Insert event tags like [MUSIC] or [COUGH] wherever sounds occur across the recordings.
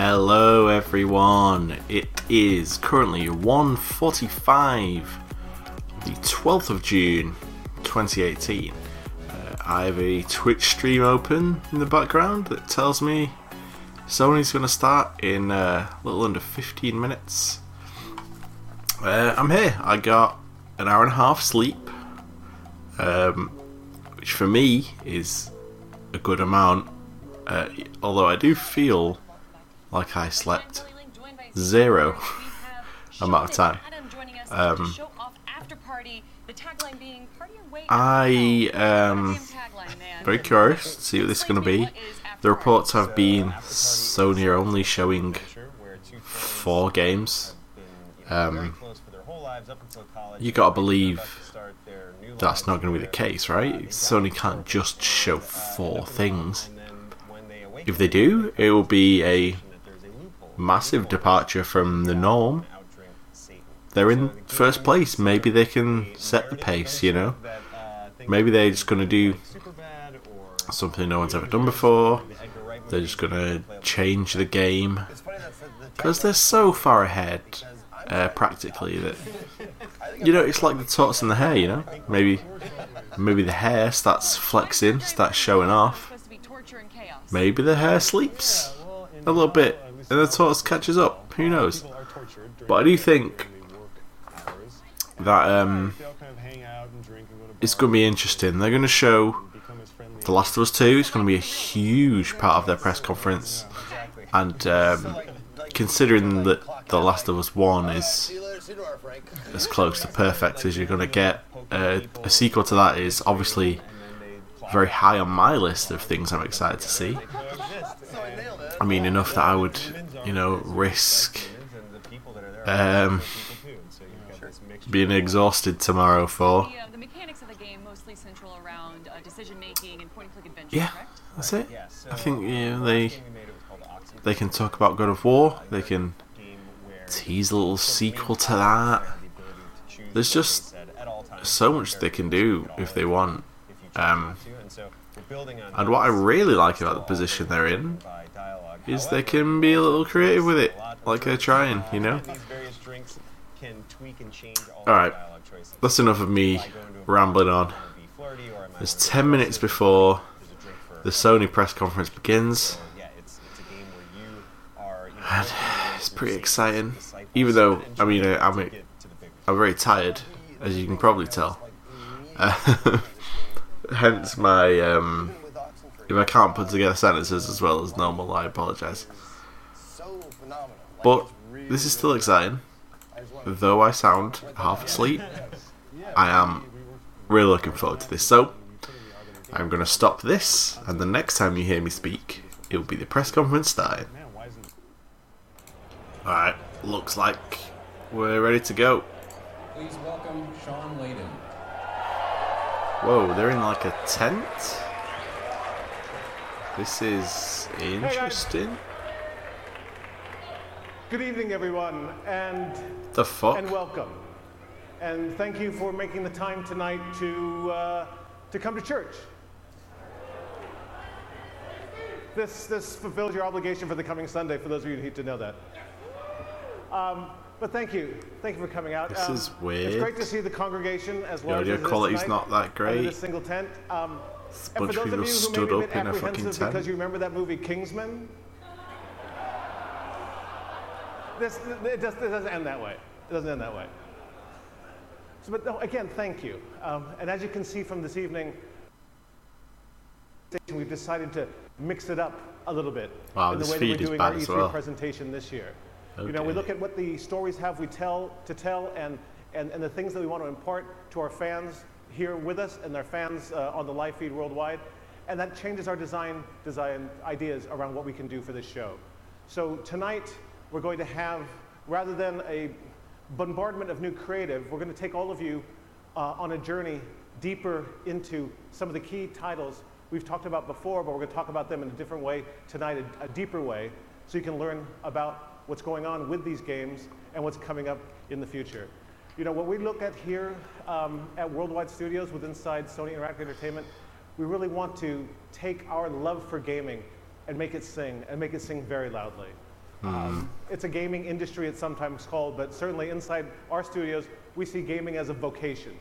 Hello everyone. It is currently 1:45 the 12th of June 2018. Uh, I have a Twitch stream open in the background that tells me Sony's going to start in uh, a little under 15 minutes. Uh, I'm here. I got an hour and a half sleep, um, which for me is a good amount. Uh, although I do feel like I slept zero [LAUGHS] amount of time. Um, I am very curious to see what this is going to be. The reports have been Sony are only showing four games. Um, you gotta believe that's not going to be the case, right? Sony can't just show four things. If they do, it will be a massive departure from the norm. They're in first place. Maybe they can set the pace, you know? Maybe they're just going to do something no one's ever done before. They're just going to change the game. Because they're so far ahead, uh, practically, that. You know, it's like the tortoise and the hare, you know? Maybe maybe the hare starts flexing, starts showing off. Maybe the hare sleeps a little bit and the tortoise catches up. Who knows? But I do think that um, it's going to be interesting. They're going to show The Last of Us 2. It's going to be a huge part of their press conference. And um, considering that The Last of Us 1 is as close to perfect as you're going to get, uh, a sequel to that is obviously very high on my list of things I'm excited to see. I mean, enough that I would, you know, risk um, being exhausted tomorrow for. Yeah, that's it. I think you know, they they can talk about God of War. They can tease a little sequel to that. There's just so much they can do if they want. Um, and what I really like about the position they're in is they can be a little creative with it, like they're trying, you know. All right, that's enough of me rambling on. It's ten minutes before the Sony press conference begins, and [SIGHS] it's pretty exciting. Even though, I mean, I'm I'm very tired, as you can probably tell. [LAUGHS] hence my um, if I can't put together sentences as well as normal, I apologise. But this is still exciting. Though I sound half asleep, I am really looking forward to this. So, I'm going to stop this, and the next time you hear me speak, it will be the press conference starting. Alright, looks like we're ready to go. Please welcome Shawn Layden. Whoa, they're in like a tent? This is interesting. Good evening, everyone, and The fuck? and welcome. And thank you for making the time tonight to uh, to come to church. This this fulfills your obligation for the coming Sunday. For those of you who need to know that. Um, but thank you, thank you for coming out. This Um, is It's great to see the congregation as well. audio as it is quality's tonight not that under great. this single tent. Um, It's a and for those of you who stood up in a fucking apprehensive tent. because you remember that movie Kingsman. This it, does, it doesn't end that way. It doesn't end that way. So, but no, again, thank you. Um, and as you can see from this evening, we've decided to mix it up a little bit Wow, in the way that we're doing our as E3 well. presentation this year. You know, we look at what the stories have we tell to tell and, and, and the things that we want to impart to our fans here with us and their fans uh, on the live feed worldwide. And that changes our design, design ideas around what we can do for this show. So tonight, we're going to have, rather than a bombardment of new creative, we're going to take all of you uh, on a journey deeper into some of the key titles we've talked about before, but we're going to talk about them in a different way tonight, a, a deeper way, so you can learn about what's going on with these games and what's coming up in the future. You know, what we look at here um, at Worldwide Studios with inside Sony Interactive Entertainment, we really want to take our love for gaming and make it sing, and make it sing very loudly. Um, it's a gaming industry, it's sometimes called, but certainly inside our studios, we see gaming as a vocation.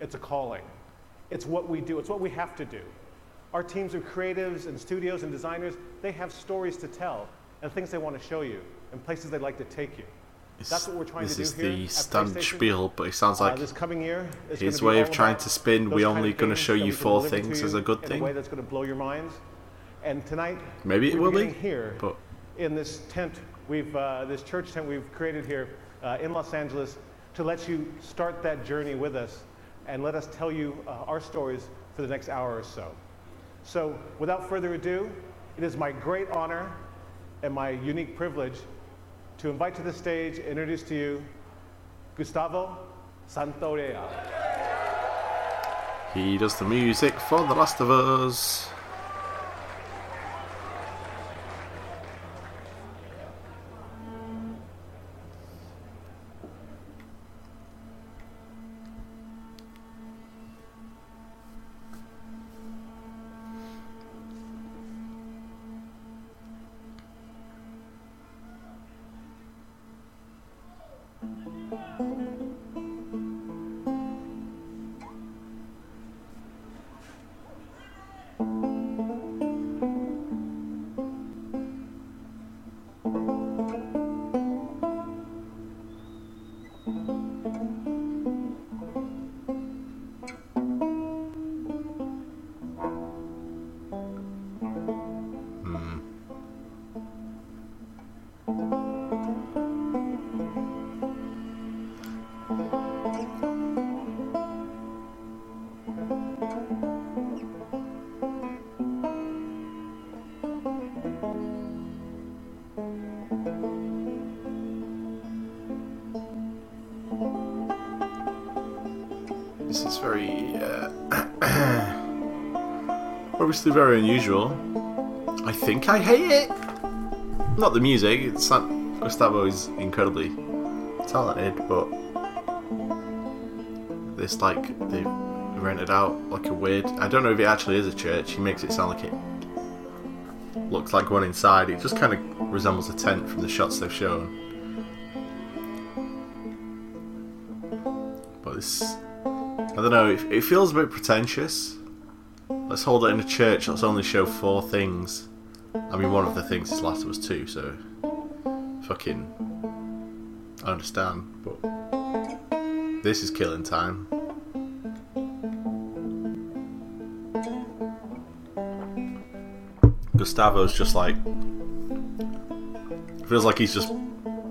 It's a calling. It's what we do, it's what we have to do. Our teams of creatives and studios and designers, they have stories to tell and things they want to show you and places they'd like to take you. That's what we're trying this to do is here. the stunt spiel, but it sounds Uh, like this coming year his way of trying to spin, we kind only gonna show you four things you as a good in thing. a way that's going to blow your minds. And tonight, Maybe it will be, here but- in this tent, we've uh, this church tent we've created here uh, in Los Angeles to let you start that journey with us and let us tell you uh, our stories for the next hour or so. So, without further ado, it is my great honor and my unique privilege to invite to the stage, introduce to you Gustavo Santaolalla. he does the music for The Last of Us. Obviously very unusual. I think I hate it. Not the music. It's not. Gustavo is incredibly talented, but this like they rented out like a weird. I don't know if it actually is a church. He makes it sound like it looks like one inside. It just kind of resembles a tent from the shots they've shown. But this, I don't know. It, it feels a bit pretentious. Let's hold it in a church. Let's only show four things. I mean, one of the things is Last of Us Two, so fucking, I understand. But this is killing time. Gustavo's just like feels like he's just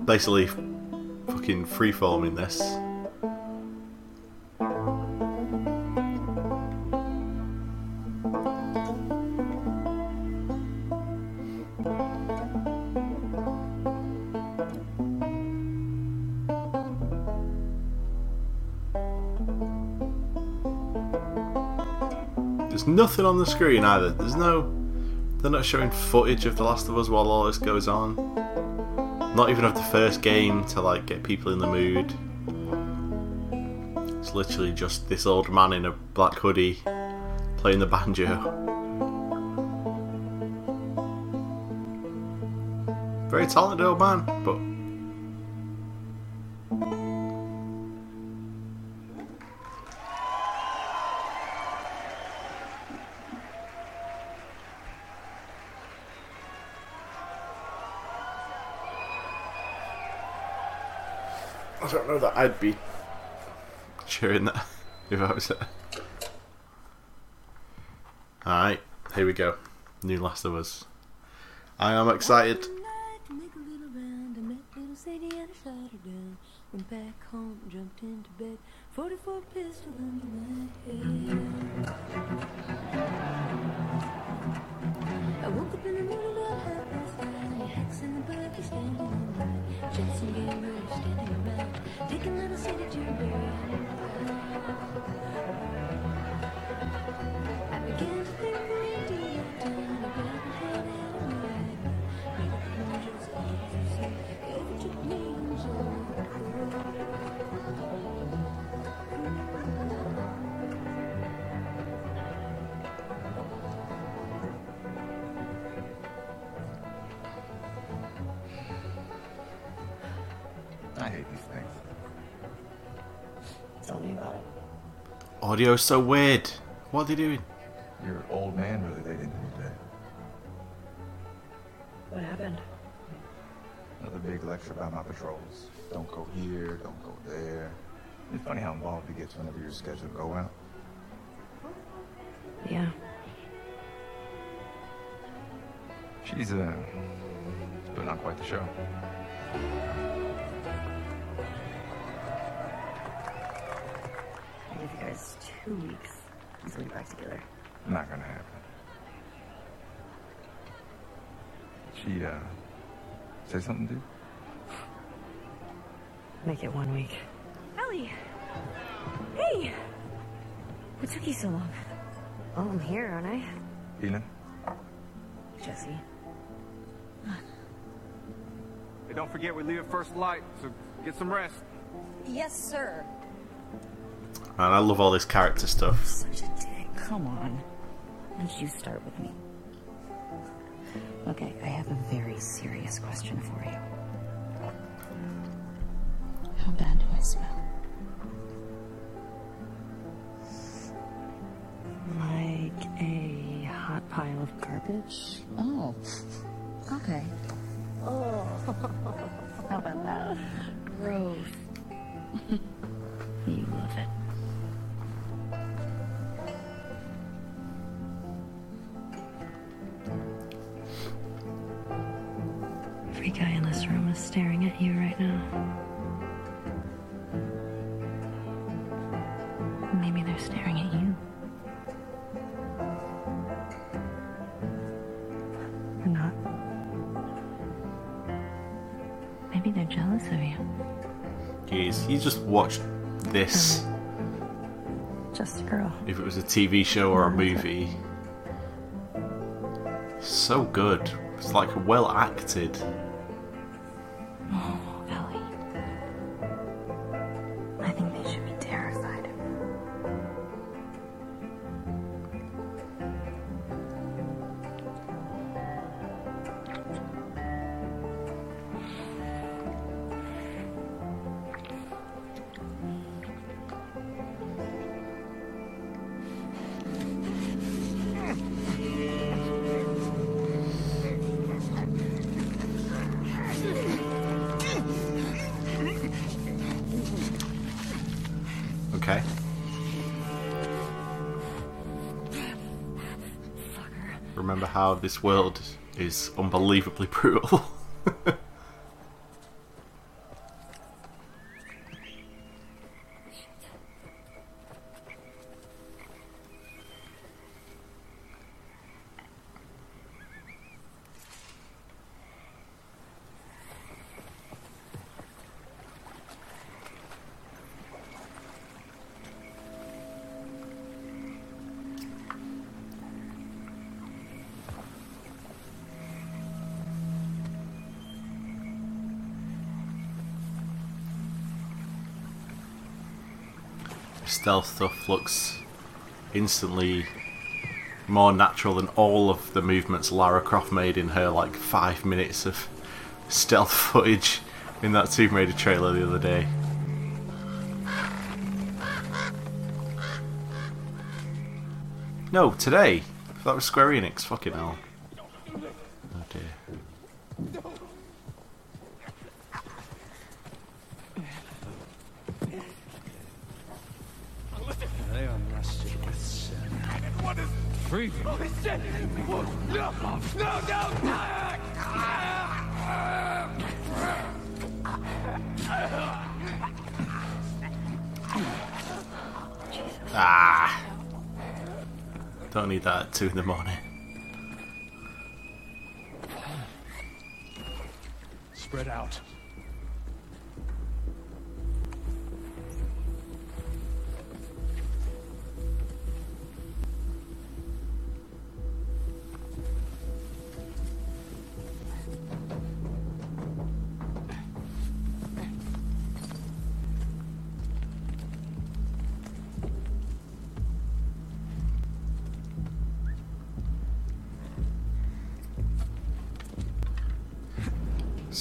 basically fucking freeforming this. Nothing on the screen either. There's no. They're not showing footage of The Last of Us while all this goes on. Not even of the first game to like get people in the mood. It's literally just this old man in a black hoodie playing the banjo. Very talented old man, but I'd be cheering that [LAUGHS] if I was there. Alright, here we go. New Last of Us. I am excited. Make a little round, I met little Sadie and I shot her down. Went back home, jumped into bed, 44 pistol under my head. I woke up in the middle of half past nine, hacks in the back, he's standing by. Jensen Gamer standing around, taking little Sadie to bed. I Audio's so weird. What are they doing? Your old man really they didn't me that. What happened? Another big lecture about my patrols. Don't go here, don't go there. It's funny how involved he gets whenever you're scheduled to go out. Yeah. She's, uh, but not quite the show. I give you guys two weeks until we get back together. Not gonna happen. She, uh, say something, dude? Make it one week. Ellie! Hey! What took you so long? Oh, I'm here, aren't I? Eden? Jesse. Hey, don't forget we leave at first light, so get some rest. Yes, sir. Man, I love all this character stuff. Such a dick. Come on. Why don't you start with me? Okay, I have a very serious question for you. How bad do I smell? Like a hot pile of garbage? Oh. Okay. Oh. How about that? Gross. [LAUGHS] this Just a girl. if it was a TV show or a movie. So good. It's like well acted. Remember how this world is unbelievably [LAUGHS] brutal. Stealth stuff looks instantly more natural than all of the movements Lara Croft made in her like five minutes of stealth footage in that Tomb Raider trailer the other day. No, today. That was Square Enix. Fucking hell. Two in the morning.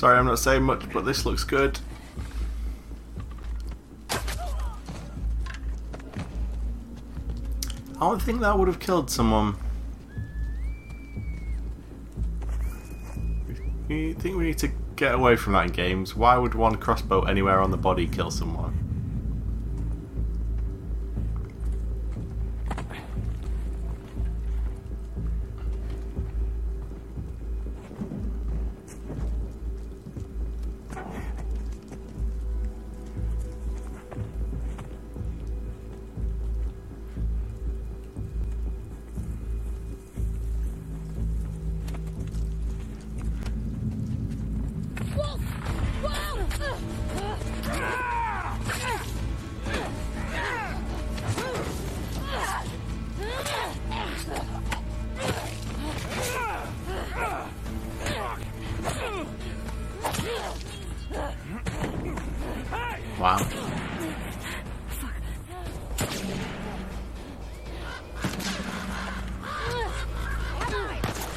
Sorry, I'm not saying much, but this looks good. I don't think that would have killed someone. You think we need to get away from that in games? Why would one crossbow anywhere on the body kill someone?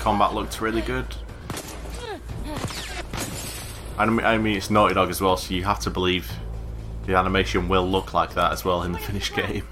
Combat looked really good. I mean, I mean, it's Naughty Dog as well, so you have to believe the animation will look like that as well in the finished game.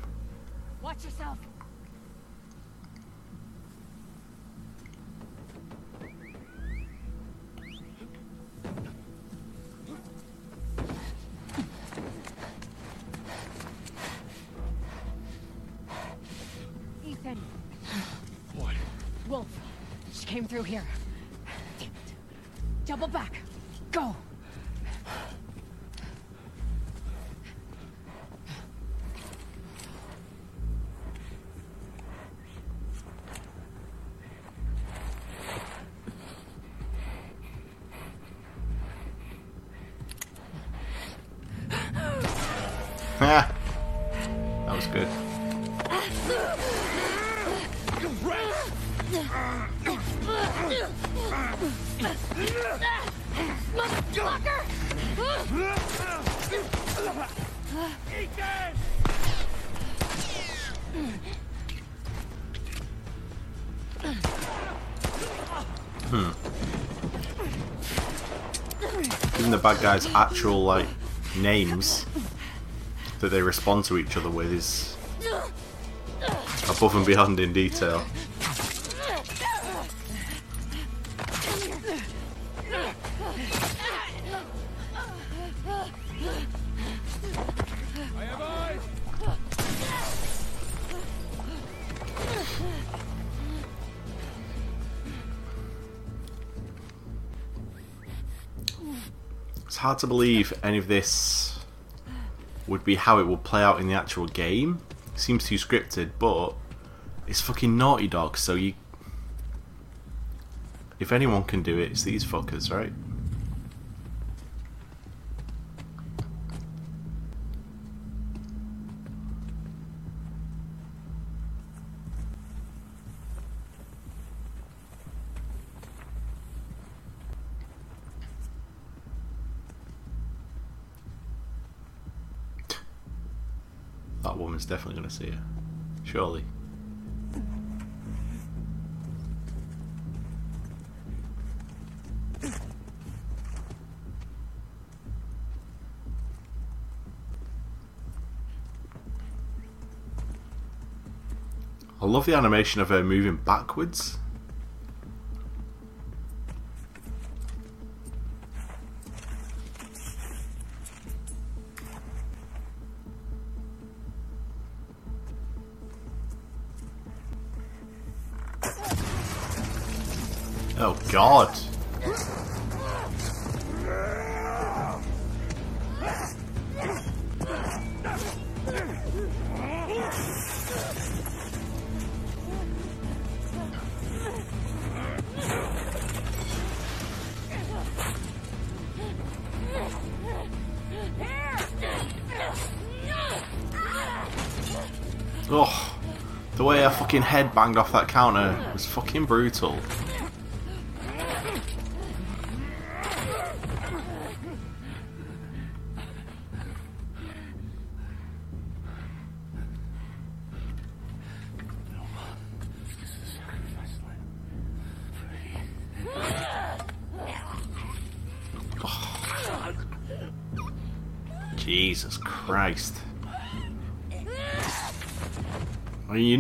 Bad guys' actual like names that they respond to each other with is above and beyond in detail. Hard to believe any of this would be how it will play out in the actual game. seems too scripted, but it's fucking Naughty Dog, so you. If anyone can do it, it's these fuckers, right? Definitely going to see her. Surely. I love the animation of her moving backwards. God. Oh, the way her fucking head banged off that counter was fucking brutal.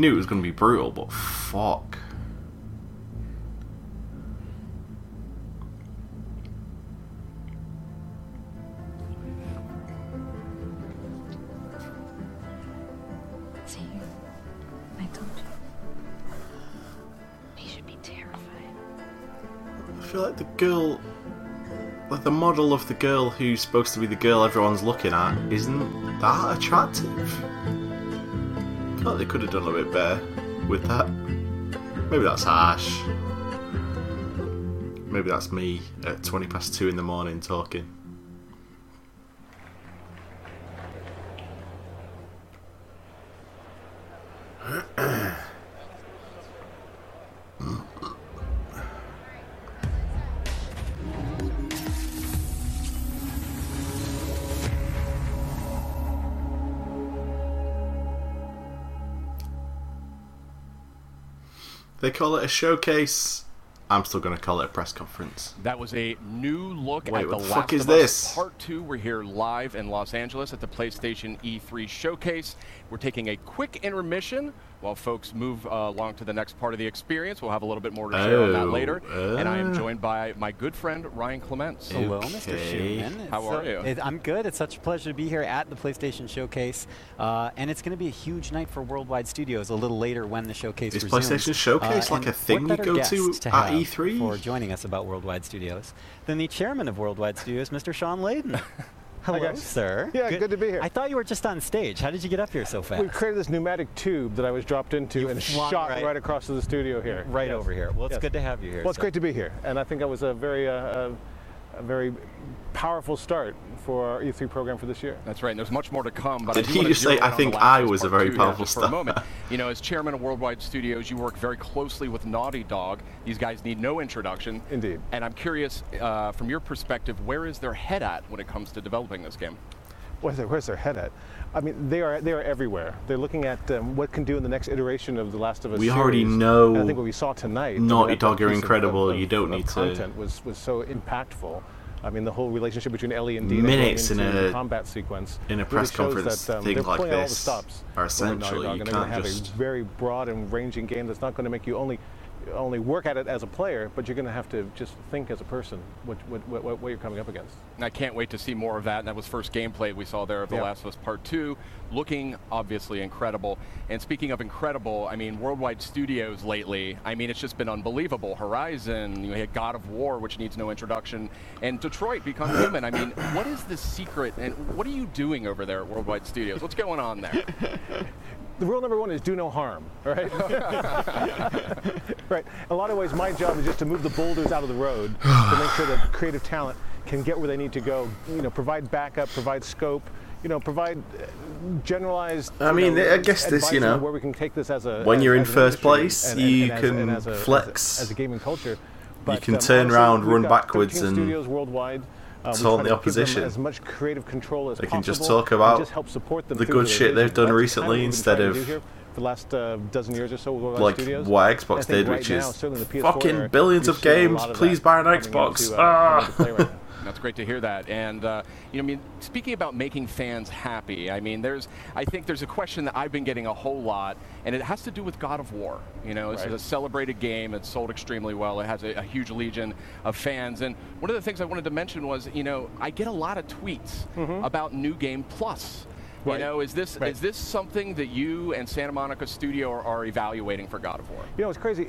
Knew it was going to be brutal, but fuck. See, I told you. He should be terrified. I feel like the girl, like the model of the girl who's supposed to be the girl everyone's looking at, isn't that attractive. They could have done a little bit better with that. Maybe that's harsh. Maybe that's me at 20 past 2 in the morning talking. They call it a showcase. I'm still going to call it a press conference. That was a new look Wait, at what the the Last fuck is of Us this? Part Two. We're here live in Los Angeles at the PlayStation E3 showcase. We're taking a quick intermission while folks move uh, along to the next part of the experience. We'll have a little bit more to share on that Oh, later. and I am uh. joined by my good friend Ryan Clements. Hello, Mr. Okay. Shuman. How are uh, you? it- I'm good. It's such a pleasure to be here at the PlayStation Showcase, uh, and it's going to be a huge night for Worldwide Studios. A little later when the showcase Is resumes. PlayStation Showcase Uh, like a thing what you go to to at E3? For joining us about Worldwide Studios than the chairman of Worldwide Studios, Mr. Shawn Layden. [LAUGHS] Hello, guys. sir. Yeah, good to be here. I thought you were just on stage. How did you get up here so fast? We created this pneumatic tube that I was dropped into You and shot right- right, across to the studio here. right Yes. over here. Well, it's Yes. good to have you here. Well, it's so- great to be here, and I think that was a very, uh, uh, a very powerful start for our E3 program for this year. That's right. And there's much more to come. But Did he just say, "I think I was a very Two here powerful start? for a moment. You know, as chairman of Worldwide Studios, you work very closely with Naughty Dog. These guys need no introduction. Indeed. And I'm curious, uh, from your perspective, where is their head at when it comes to developing this game? Where's their, where's their head at? I mean, they are they are everywhere. They're looking at um, what can do in the next iteration of The Last of Us. We already know And I think what we saw tonight. Naughty Dog are piece of- incredible. of- You don't need to- content was was so impactful. I mean, the whole relationship between Ellie and Dina Minutes in a- combat sequence in a press shows conference that, um, thing like out all the stops are over at Naughty essential. Dog, You can't to have just- a very broad and ranging game that's not going to make you only only work at it as a player, but you're going to have to just think as a person what what, what, what you're coming up against. And I can't wait to see more of that. And that was first gameplay we saw there of The Yeah. Last of Us Part 2, looking obviously incredible. And speaking of incredible, I mean, Worldwide Studios lately, I mean, it's just been unbelievable. Horizon, you had God of War, which needs no introduction, and Detroit Become Human. I mean, what is the secret, and what are you doing over there at Worldwide Studios? What's going on there? [LAUGHS] The rule number one is do no harm, right? right. In a lot of ways, my job is just to move the boulders out of the road to make sure that creative talent can get where they need to go. You know, provide backup, provide scope. You know, provide uh, generalized. I mean, know, I guess this, you know, where we can take this as a. when as- you're in first place, and- and- you and can as a- as a- flex. as a gaming culture. You can um, turn around, run backwards and studios worldwide. Uh, taunt the to opposition. as much creative control as They can just talk about just help support the good shit they've done That's recently kind of what we've been instead of do here for the last uh, dozen years or so. like Studios. what Xbox did, right which now, is certainly the PS4 fucking billions of games. of Please buy an Xbox. into, uh, Ah. Into play right now. That's great to hear that. And uh, you know, I mean, speaking about making fans happy, I mean, there's, I think there's a question that I've been getting a whole lot, and it has to do with God of War. You know, this Right. is a celebrated game. It's sold extremely well. It has a, a huge legion of fans. And one of the things I wanted to mention was, you know, I get a lot of tweets about New Game Plus. You know, is this Right. is this something that you and Santa Monica Studio are, are evaluating for God of War? You know, it's crazy.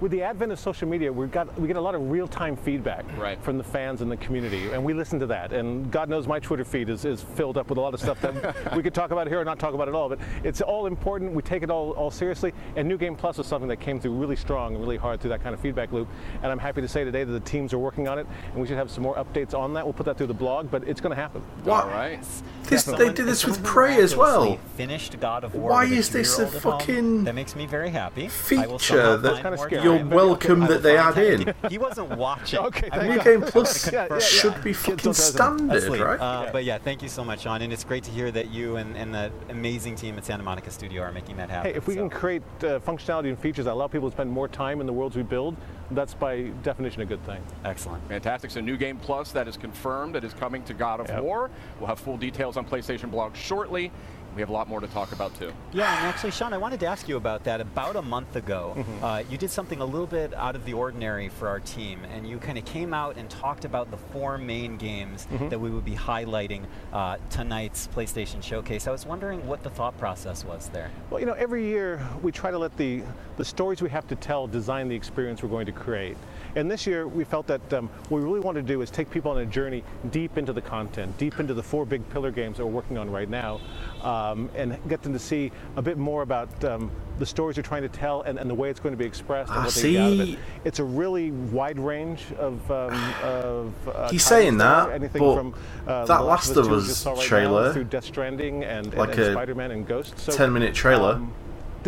With the advent of social media, we've got we get a lot of real-time feedback Right. from the fans and the community, and we listen to that. And God knows my Twitter feed is, is filled up with a lot of stuff that we could talk about here or not talk about at all. But it's all important. We take it all, all seriously. And New Game Plus is something that came through really strong and really hard through that kind of feedback loop. And I'm happy to say today that the teams are working on it, and we should have some more updates on that. We'll put that through the blog, but it's going to happen. What? All right. This, Someone- they did this with Prey as well. Finished God of War. Why is this a two-year-old home, fucking That makes me very happy. I will feature somehow that find more scary. Time. You're welcome that they add in. He wasn't watching. [LAUGHS] Okay, I thank mean, New Game Plus Yeah, yeah, yeah. should be Kids fucking don't tell them. standard, right? Uh, But yeah, thank you so much, Shawn. And it's great to hear that you and, and the amazing team at Santa Monica Studio are making that happen. Hey, if we so. can create uh, functionality and features that allow people to spend more time in the worlds we build, that's by definition a good thing. Excellent. Fantastic. So, New Game Plus, that is confirmed. That is coming to God of Yep. War. We'll have full details on PlayStation Blog shortly. We have a lot more to talk about too. Yeah, and actually, Shawn, I wanted to ask you about that. About a month ago, Mhm. uh, you did something a little bit out of the ordinary for our team, and you kind of came out and talked about the four main games Mhm. that we would be highlighting uh, tonight's PlayStation Showcase. I was wondering what the thought process was there. Well, you know, every year we try to let the, the stories we have to tell design the experience we're going to create. And this year we felt that um, what we really want to do is take people on a journey deep into the content, deep into the four big pillar games that we're working on right now, um, and get them to see a bit more about um, the stories you're trying to tell and, and the way it's going to be expressed and Ah, what they get out of it. see. It's a really wide range of, um, of uh, He's saying that, anything but from uh, that Last of Us right trailer, through Death Stranding and, like and, and a Spider-Man and Ghost. So, 10 minute trailer. um,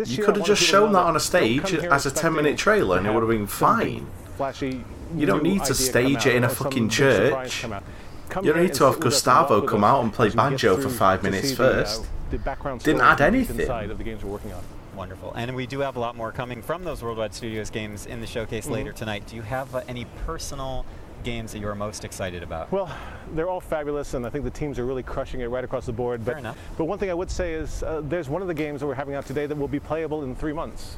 you could have just shown that on a stage as a 10 minute trailer and it would have been fine. Flashy. You don't need to stage it in a fucking church. come out. Come You don't need to have sit with us and Gustavo come out and play as we get banjo for five minutes see the, uh, first. the background Didn't story add deep anything. inside of the games we're working on. Wonderful. And we do have a lot more coming from those Worldwide Studios games in the showcase Mhm. later tonight. Do you have uh, any personal games that you are most excited about? Well, they're all fabulous, and I think the teams are really crushing it right across the board. But, Fair enough. but one thing I would say is uh, there's one of the games that we're having out today that will be playable in three months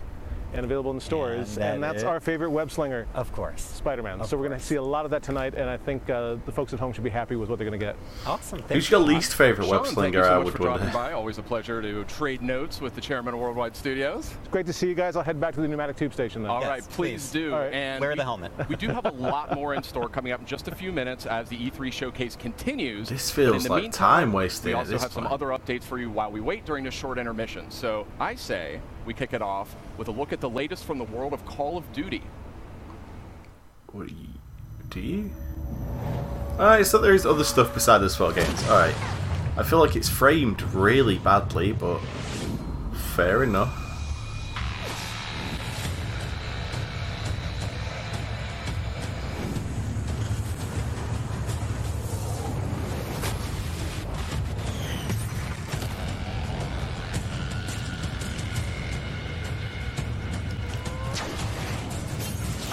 and available in stores, And and, that's is- our favorite web slinger. Of course. Spider-Man. Of so we're going to see a lot of that tonight, and I think uh, the folks at home should be happy with what they're going to get. Awesome. Who's your least favourite web Shawn, thank slinger, you so I much would for dropping by. Always a pleasure to trade notes with the chairman of Worldwide Studios. It's great to see you guys. I'll head back to the pneumatic tube station then. All right, please, do. All right. And Wear we, the helmet. we do have a [LAUGHS] lot more in store coming up in just a few minutes as the E3 showcase continues. This But in feels the like meantime, time wasted We also this have some other updates for you while we wait during this short intermission. So I say we kick it off with a look at the latest from the world of Call of Duty. What do you? Do you? Alright, so there's other stuff beside those four games. Alright. I feel like it's framed really badly, but fair enough.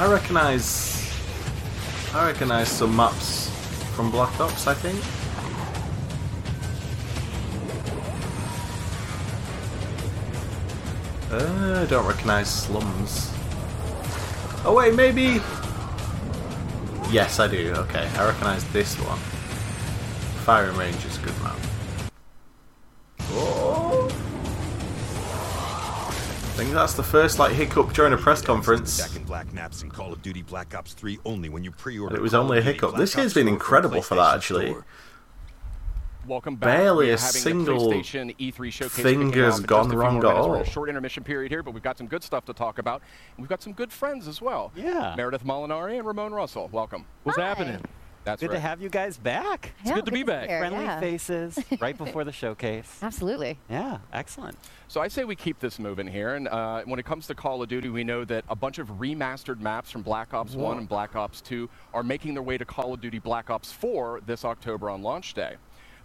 I recognize I recognize some maps from Black Ops, I think. Uh, I don't recognize slums. Oh wait, maybe. Yes, I do. Okay, I recognize this one. Firing range is a good map. Oh. I think that's the first like hiccup during a press conference. Back in Black Naps and Call of Duty Black Ops 3 only when you pre-order. And it was only a hiccup. Black This Ops year's been incredible for that, actually. Welcome back. Barely We a single the E3 showcase thing has gone just a few wrong more at minutes. We're in all. a short intermission period here, but we've got some good stuff to talk about. And we've got some good friends as well. Yeah. Meredith Molinari and Ramon Russell. Welcome. What's happening? That's good right. to have you guys back. It's good to be back. here, Friendly yeah. faces [LAUGHS] right before the showcase. Absolutely. Yeah, excellent. So I say we keep this moving here. And uh, when it comes to Call of Duty, we know that a bunch of remastered maps from Black Ops 1 and Black Ops 2 are making their way to Call of Duty Black Ops 4 this October on launch day.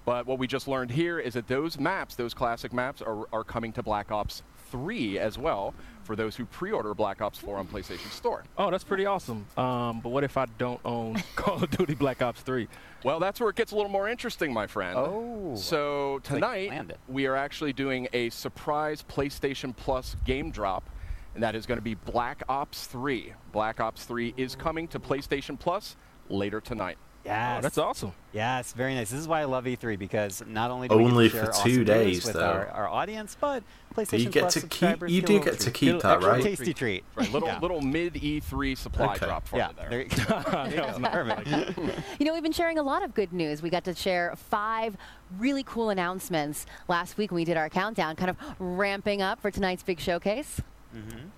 But what we just learned here is that those maps, those classic maps, are, are coming to Black Ops 3 as well for those who pre-order Black Ops 4 on PlayStation Store. Oh, that's pretty awesome. Um, but what if I don't own [LAUGHS] Call of Duty Black Ops 3? Well, that's where it gets a little more interesting, my friend. Oh. So tonight we are actually doing a surprise PlayStation Plus game drop, and that is going to be Black Ops 3. Black Ops 3 is coming to PlayStation Plus later tonight. Yes. Oh, that's awesome. Yes, very nice. This is why I love E3 because not only do Only we get to for share two awesome news days, with though. our, our audience, but PlayStation you get Plus to keep- subscribers you get do a little get to treat. keep a that, right? Tasty treat. Right, little Yeah. little mid E3 supply Okay. drop for Yeah, you there. [LAUGHS] [LAUGHS] there you go. Perfect. You know, we've been sharing a lot of good news. We got to share five really cool announcements last week when we did our countdown, kind of ramping up for tonight's big showcase.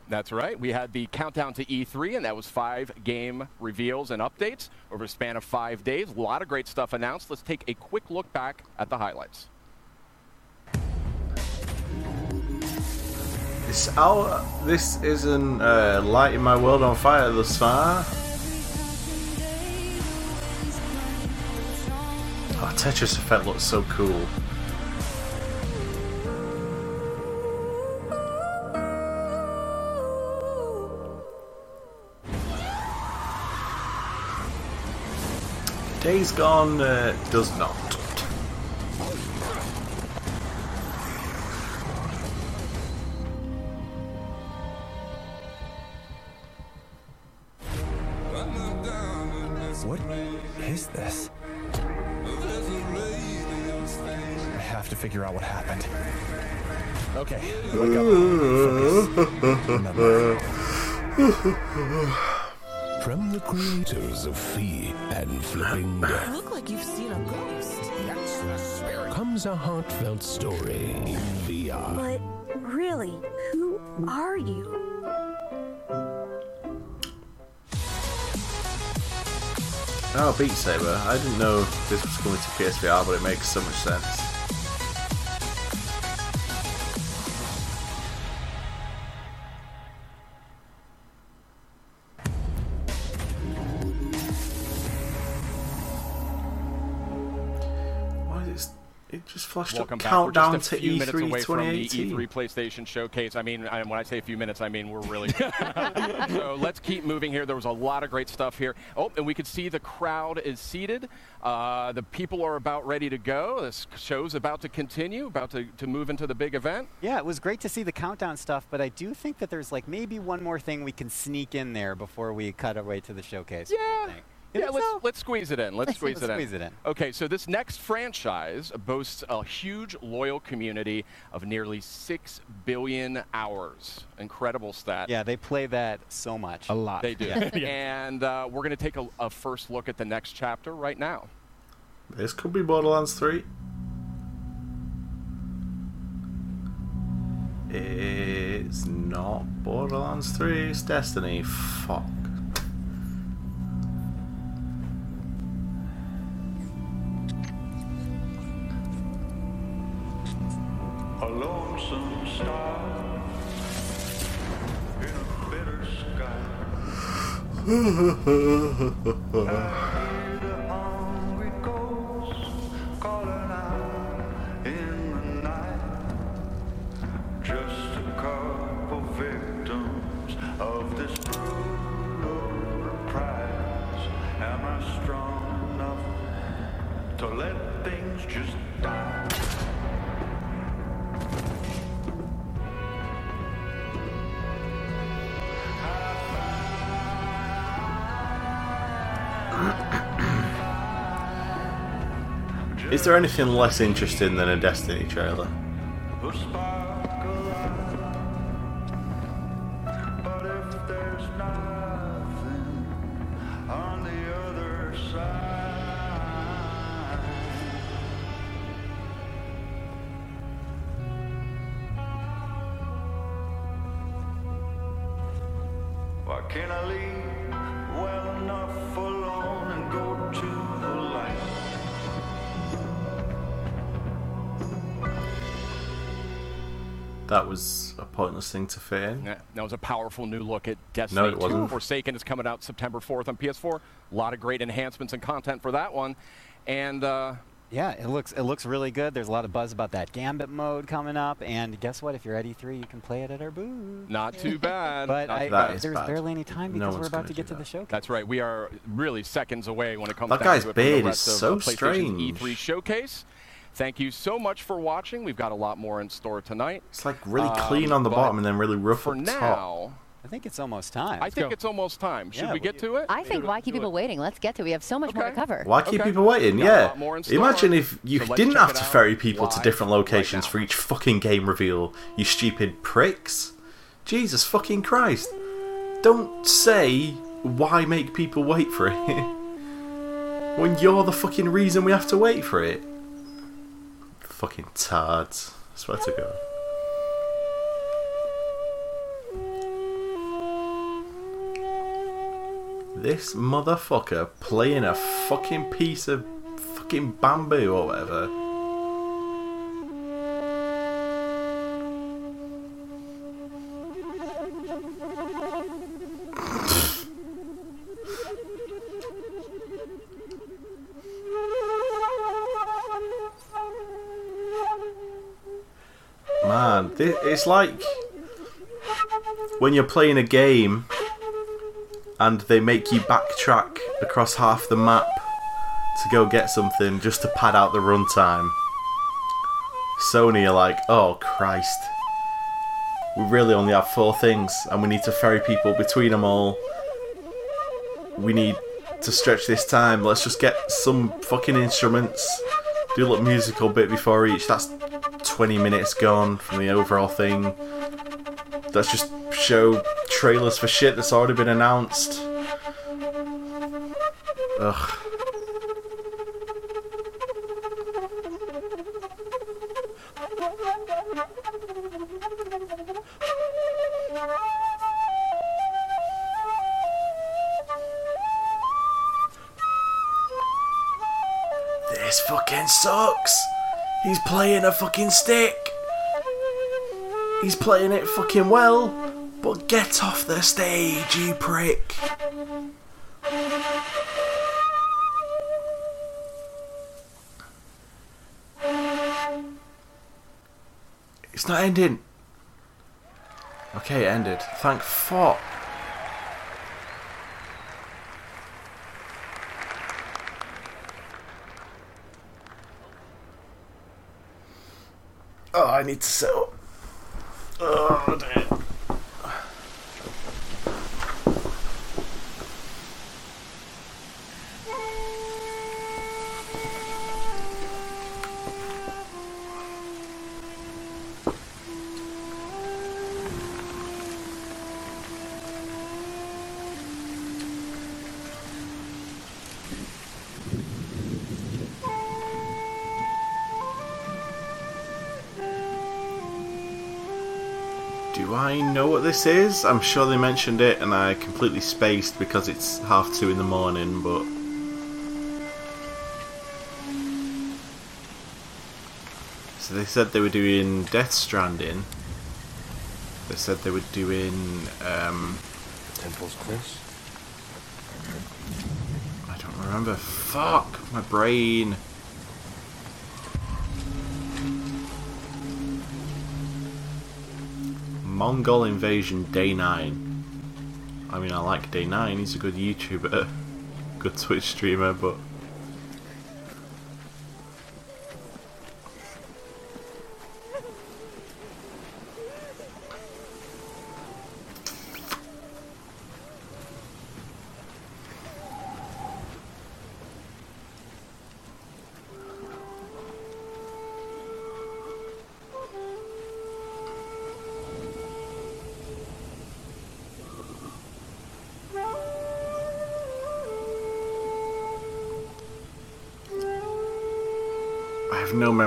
That's right. We had the countdown to E3, and that was five game reveals and updates over a span of five days. A lot of great stuff announced. Let's take a quick look back at the highlights. This hour, this isn't uh, lighting my world on fire thus far. Oh, Tetris Effect looks so cool. Days Gone uh, does not. What is this? I have to figure out what happened. Okay, wake up. Focus. From the creators of Fee and Flipping You Death look like you've seen a ghost. That's the spirit. comes a heartfelt story in VR. But really, who are you? Oh, Beat Saber. I didn't know this was coming to PSVR, but it makes so much sense. Flashed Welcome up back. We're countdown just a to few minutes E3 away from the E3 PlayStation Showcase. I mean, I, when I say a few minutes, I mean we're really. [LAUGHS] so let's keep moving here. There was a lot of great stuff here. Oh, and we could see the crowd is seated. Uh, the people are about ready to go. This show's about to continue, about to, to move into the big event. Yeah, it was great to see the countdown stuff, but I do think that there's like maybe one more thing we can sneak in there before we cut away to the showcase. Yeah. You Yeah, let's so? let's squeeze it in. Let's [LAUGHS] squeeze Let's it in. squeeze it in. Okay, so this next franchise boasts a huge loyal community of nearly six billion hours. Incredible stat. Yeah, they play that so much. A lot. They do. Yeah. [LAUGHS] and uh, we're going to take a, a first look at the next chapter right now. This could be Borderlands 3. It's not Borderlands 3, it's Destiny. Fuck. A lonesome star in a bitter sky. [LAUGHS] Is there anything less interesting than a Destiny trailer? Pointless thing to fit in. Yeah, that was a powerful new look at Destiny No, it 2. wasn't. Forsaken is coming out September 4th on PS4. A lot of great enhancements and content for that one. And uh, Yeah, it looks it looks really good. There's a lot of buzz about that Gambit mode coming up, and guess what? If you're at E3, you can play it at our booth. not too [LAUGHS] bad. But Not I, too bad. there's barely any time because one's we're about gonna get to the showcase. That's right. We are really seconds away when it comes That down guy's to it from the beard rest is so uh, strange. E3 showcase. Thank you so much for watching. We've got a lot more in store tonight. It's like really Um, clean on the bottom and then really rough For up now, top. I think it's almost time. I think it's almost time. Should Yeah, we we- get to it? I think why keep people waiting? Let's get to it. We have so much more to cover. Why keep Okay. people waiting? Yeah. lot more in store. Imagine if you So didn't have to ferry people to different locations now. for each fucking game reveal, you stupid pricks. Jesus fucking Christ. Don't say why make people wait for it [LAUGHS] when you're the fucking reason we have to wait for it. Fucking tards. I swear to God. This motherfucker playing a fucking piece of fucking bamboo or whatever. It's like when you're playing a game and they make you backtrack across half the map to go get something just to pad out the runtime. Sony are like, oh Christ. We really only have four things and we need to ferry people between them all. We need to stretch this time. Let's just get some fucking instruments. Do a little musical bit before each. That's 20 minutes gone from the overall thing. Let's just show trailers for shit that's already been announced. Ugh. Playing a fucking stick. He's playing it fucking well, but get off the stage, you prick. It's not ending. Okay, it ended. Thank fuck. Oh, I need to up. Oh, dear. This is? I'm sure they mentioned it and I completely spaced because it's half two in the morning, but. So they said they were doing Death Stranding. They said they were doing. Um, Temple's close. I don't remember. Fuck! My brain. Mongol Invasion Day 9. I mean, I like Day 9, he's a good YouTuber, [LAUGHS] good Twitch streamer, but.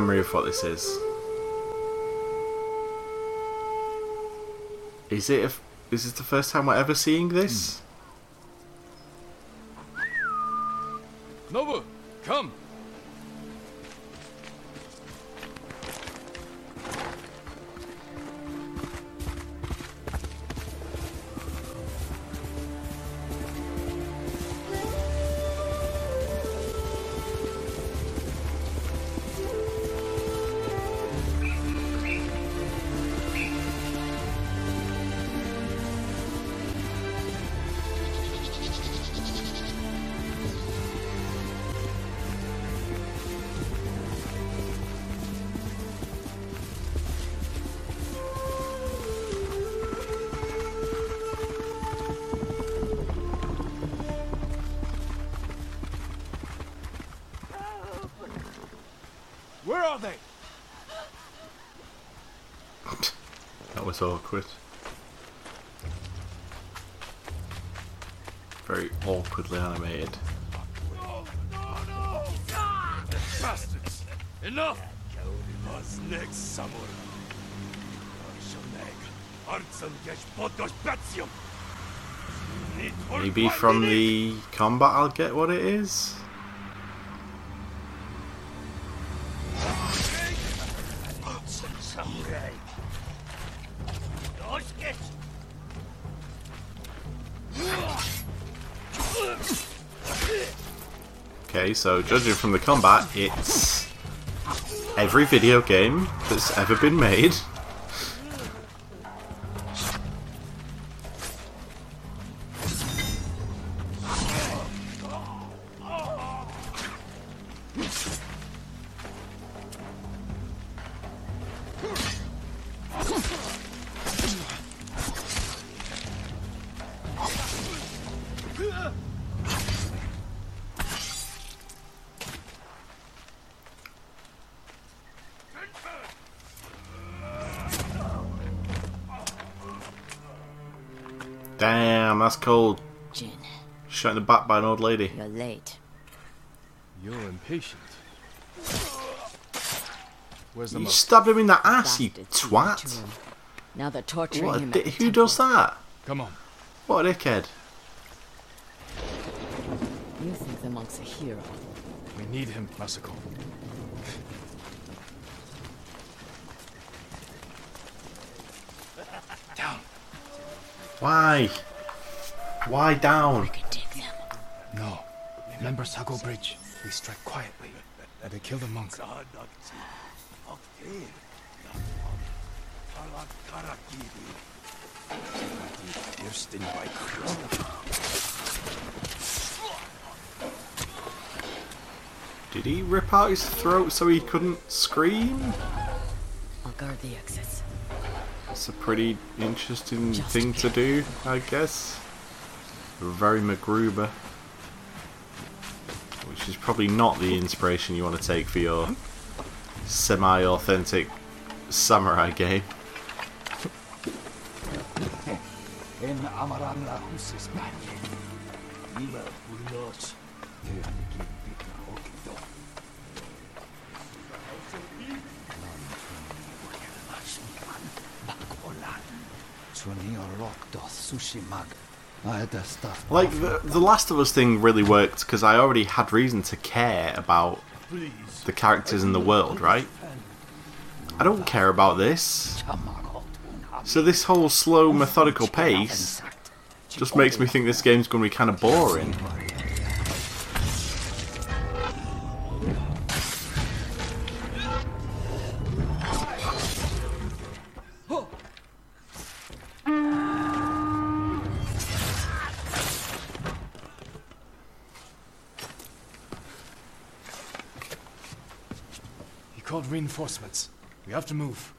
Memory of what this is. Is it? A, is this the first time we're ever seeing this? Hmm. Awkward. Very awkwardly animated. Bastards! Enough! Was next samurai. Arshoneg, Artsan Gesh Podosh Batsium. Maybe from the combat I'll get what it is? So judging from the combat, it's every video game that's ever been made. Cold. Jin, Shot in the back by an old lady. you're late. You're impatient. Where's the You moat? stabbed him in the ass, you Bastard threw it to twat. Now they're torturing What a him. di- at the who does that? Come on. What a dickhead. You think the monk's a hero? We need him, Masako. Down. Why? Why down? No. Remember Sago Bridge? We strike quietly. And they kill the monk. Did he rip out his throat so he couldn't scream? I'll guard the exits. That's a pretty interesting thing to do, I guess. Very MacGruber. Which is probably not the inspiration you want to take for your semi-authentic samurai game. En amarana panye. Ila bulos. Like, the, the Last of Us thing really worked because I already had reason to care about the characters in the world, right? I don't care about this. So this whole slow, methodical pace just makes me think this game's going to be kind of boring. Reinforcements. We have to move.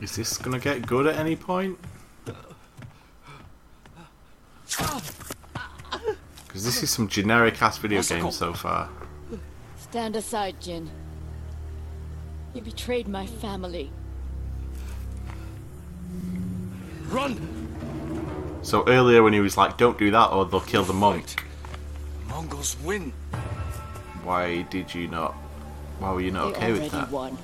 Is this going to get good at any point? Because this is some generic ass video game so far. Stand aside, Jin. You betrayed my family. Run! So earlier when he was like, don't do that or they'll kill the monk. Mongols win. Why did you not? Why were you not they okay with that? won.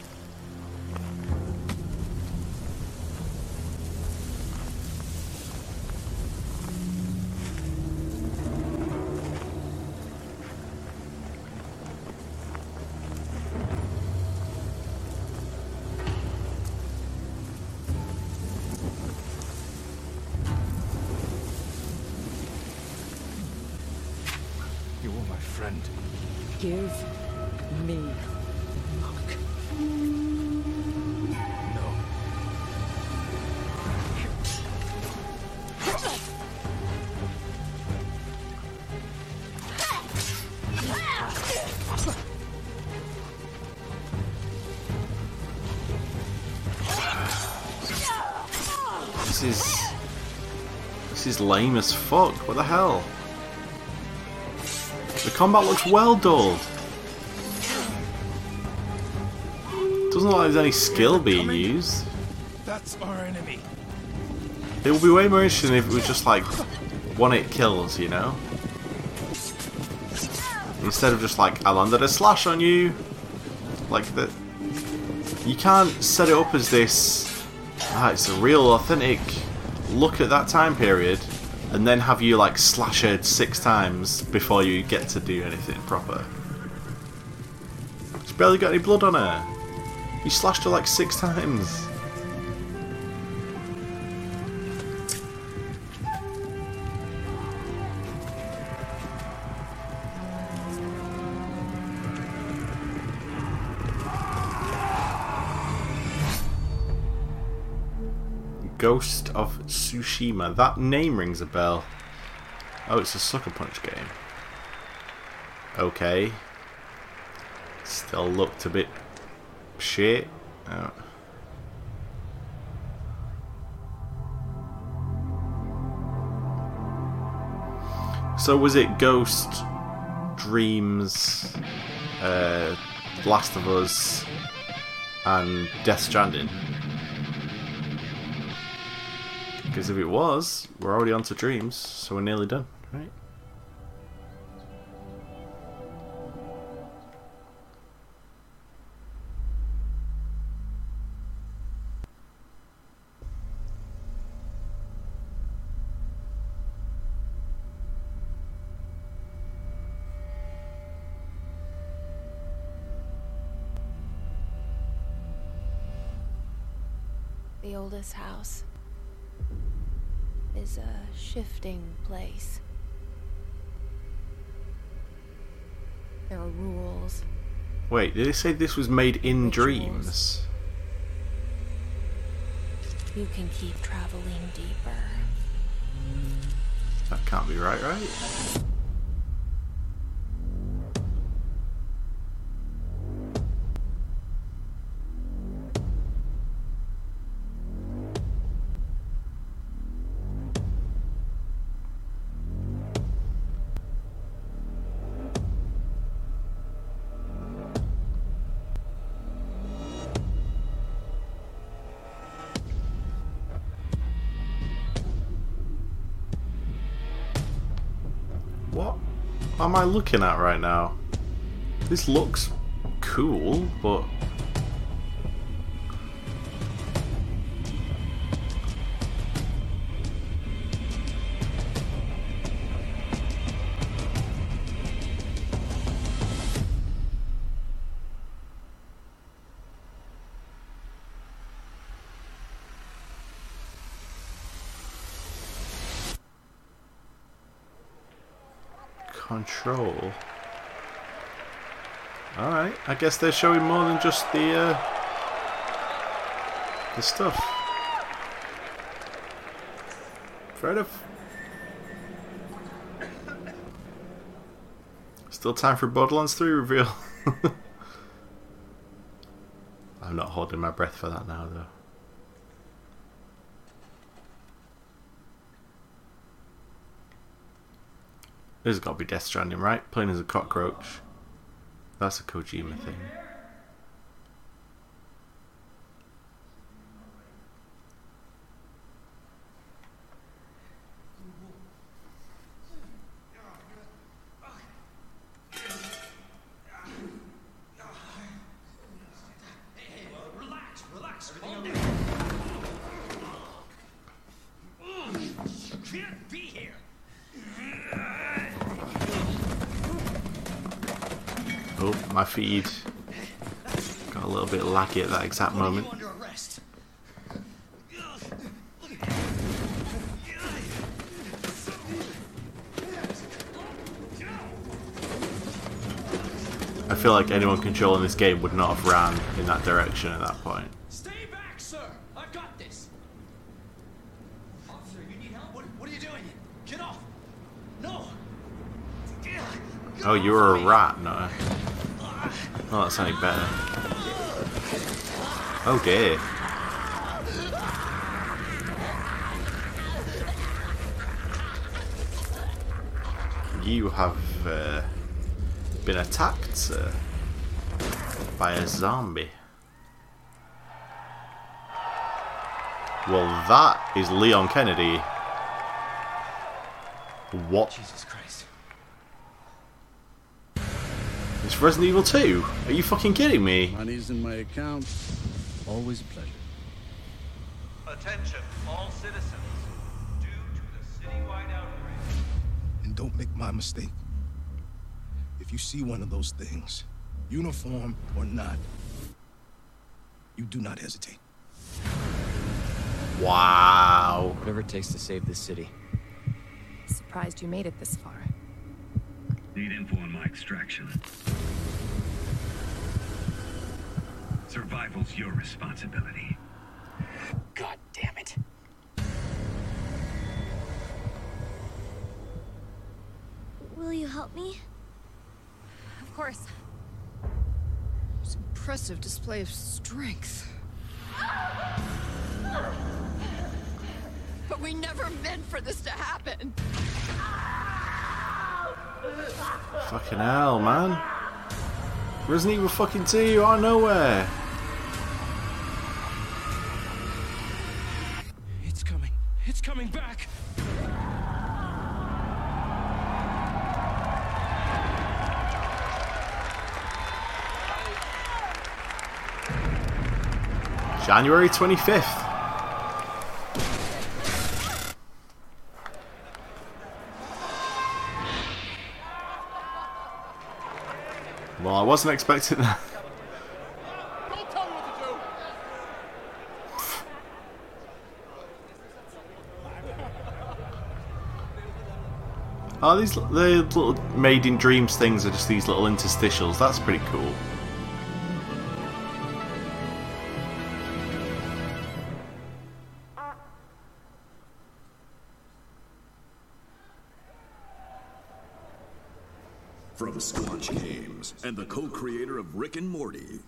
Is this is lame as fuck. What the hell? The combat looks well dulled. Doesn't look like there's any skill being used. That's our enemy. It would be way more interesting if it was just like one hit kills, you know? Instead of just like, I landed a slash on you. Like that. You can't set it up as this. Ah, it's a real authentic look at that time period and then have you like slash her six times before you get to do anything proper. She's barely got any blood on her. You slashed her like six times. Ghost of Tsushima. That name rings a bell. Oh, it's a Sucker Punch game. Okay. Still looked a bit shit. Oh. So was it Ghost Dreams uh, Last of Us and Death Stranding? Because if it was, we're already on to Dreams, so we're nearly done, right? The oldest house is a shifting place. There are rules. Wait, did they say this was made in Dreams? You can keep traveling deeper. That can't be right, right? Am I looking at right now? This looks cool, but guess they're showing more than just the uh, the stuff. Fair enough. Still time for Borderlands 3 reveal. [LAUGHS] I'm not holding my breath for that now though. This has got to be Death Stranding, right? Playing as a cockroach. That's a Kojima thing. At that exact moment. I feel like anyone controlling this game would not have ran in that direction at that point. Stay back, sir. I've got this. Officer, you need help? What, what are you doing? Get off. No. Oh, you were a rat, no. Oh, that's any better. Oh dear. You have uh, been attacked, sir, by a zombie. Well, that is Leon Kennedy. What? Jesus Christ. It's Resident Evil 2. Are you fucking kidding me? Money's in my account. Always a pleasure. Attention, all citizens. Due to the citywide outbreak, And don't make my mistake. If you see one of those things, uniform or not, you do not hesitate. Wow. Whatever it takes to save this city. Surprised you made it this far. Need info on my extraction. Survival's your responsibility. God damn it. Will you help me? Of course. It's an impressive display of strength. But we never meant for this to happen. Fucking hell, man. Resident Evil fucking 2 out of nowhere. It's coming. It's coming back. January 25th. Wasn't expecting that. Oh, these the little made in dreams things are just these little interstitials. That's pretty cool. From Squanch Games and the co-creator of Rick and Morty.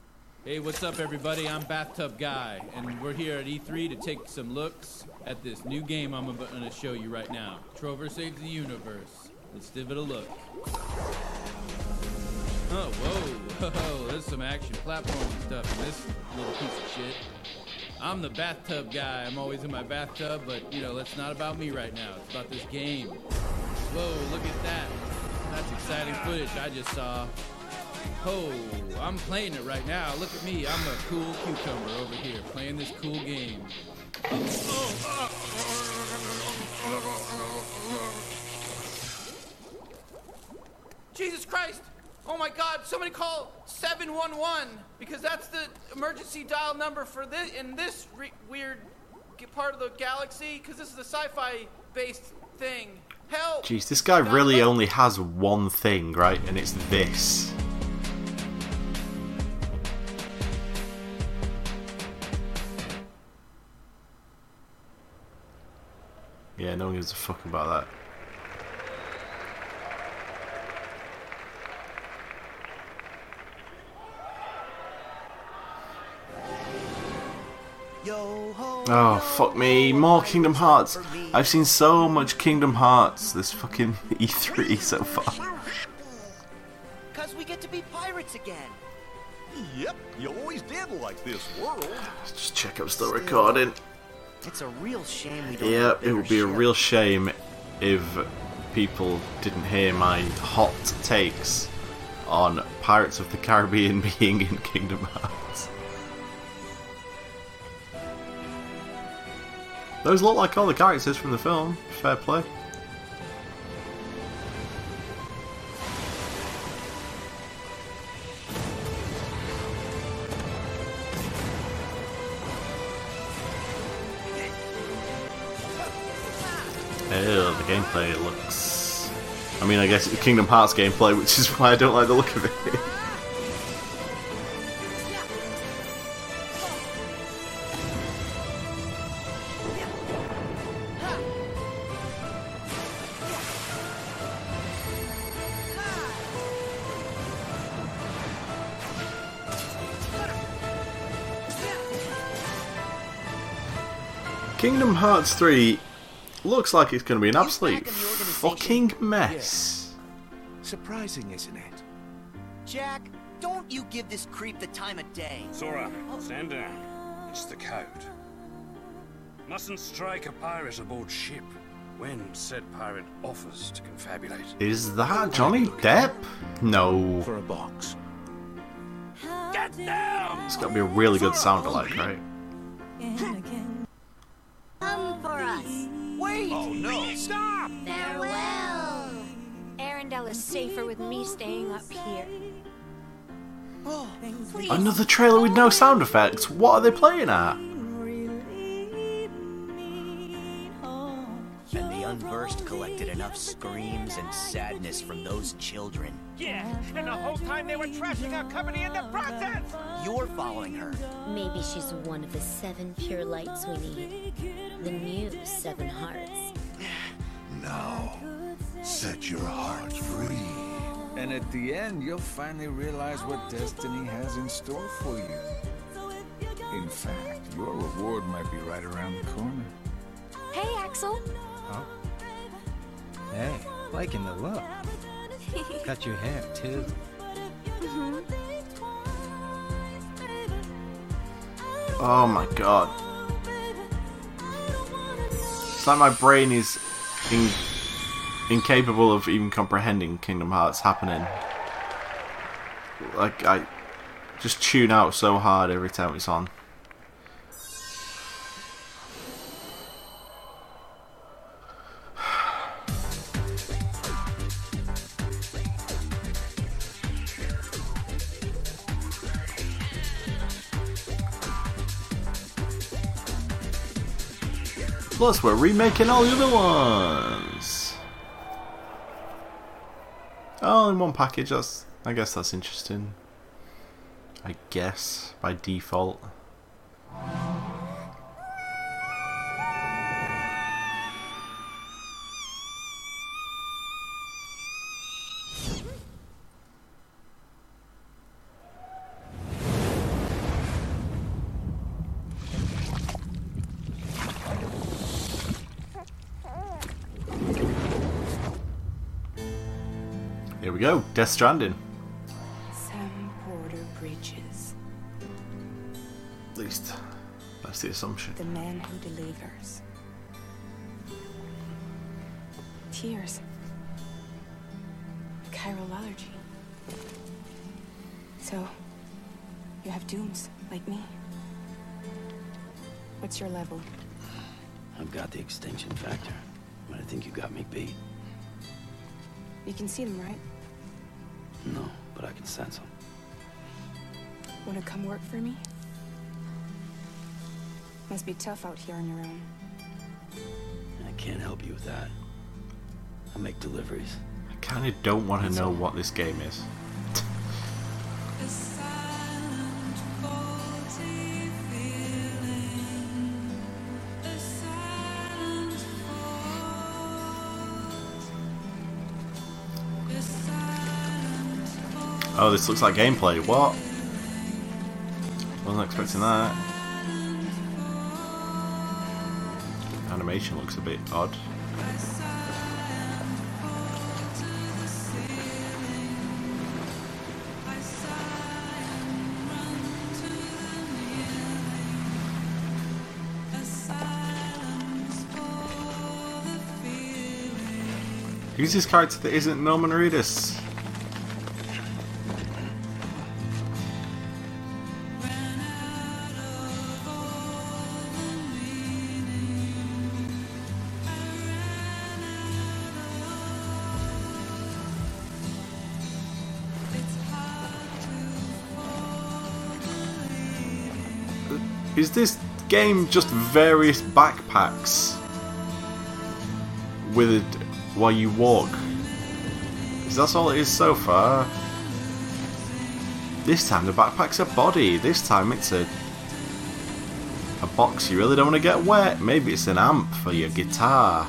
Hey, what's up, everybody? I'm Bathtub Guy, and we're here at E3 to take some looks at this new game I'm going to show you right now. Trover Saves the Universe. Let's give it a look. Oh, whoa, [LAUGHS] whoa, there's some action platforming stuff in this little piece of shit. I'm the bathtub guy. I'm always in my bathtub, but, you know, that's not about me right now. It's about this game. Whoa, look at that. That's exciting footage I just saw. Oh, I'm playing it right now. Look at me. I'm a cool cucumber over here playing this cool game. Jesus Christ! Oh my God! Somebody call 711 because that's the emergency dial number for this in this re- weird part of the galaxy. Because this is a sci-fi based thing. Help! Jeez, this guy really only has one thing, right? And it's this. Yeah, no one gives a fuck about that. Oh, fuck me. More Kingdom Hearts. I've seen so much Kingdom Hearts this fucking [LAUGHS] E3 so far. Because we get to be pirates again. Yep, you always did like this world. Just check I'm still recording. It's a real shame we don't Yeah, it would be a real shame if people didn't hear my hot takes on Pirates of the Caribbean [LAUGHS] being in Kingdom Hearts. Those look like all the characters from the film. Fair play. Ew, the gameplay looks. I mean, I guess it's Kingdom Hearts gameplay, which is why I don't like the look of it. Kingdom Hearts 3 looks like it's going to be an absolute fucking mess. Surprising, isn't it? Jack, don't you give this creep the time of day. Sora, oh. stand down. It's the code. Mustn't strike a pirate aboard ship when said pirate offers to confabulate. Is that Johnny Depp? No. For a box. Get down! It's got to be a really good sound alike, right? Come for us. Wait! Oh no! Stop! Farewell. Arendelle is safer with me staying up here. Oh, please. Another trailer with no sound effects? What are they playing at? And the unversed collected enough screams and sadness from those children. Yeah, and the whole time they were trashing our company in the process! You're following her. Maybe she's one of the seven pure lights we need. The new seven hearts. Now, set your heart free. And at the end, you'll finally realize what destiny has in store for you. In fact, your reward might be right around the corner. Hey, Axel. Huh? Hey, liking the look. [LAUGHS] Cut your hair, too. Mm-hmm. Oh my god. It's like my brain is in, incapable of even comprehending Kingdom Hearts happening. Like, I just tune out so hard every time it's on. Plus, we're remaking all the other ones. All in one package. That's, I guess, that's interesting. I guess by default. Go, Death Stranding. Sam Porter Bridges, At least, that's the assumption. the man who delivers. Tears. Chiral allergy. So, you have dooms, like me. What's your level? I've got the extinction factor, but I think you got me beat. You can see them, right? No, but I can sense them. Wanna come work for me? Must be tough out here on your own. I can't help you with that. I make deliveries. I kind of don't want to know what this game is. Oh, this looks like gameplay. What? Wasn't expecting that. Animation looks a bit odd. Who's this character that isn't Norman Reedus? Is this game just various backpacks with it while you walk? Is that all it is so far? This time the backpack's a body. This time it's a a box you really don't want to get wet. Maybe it's an amp for your guitar.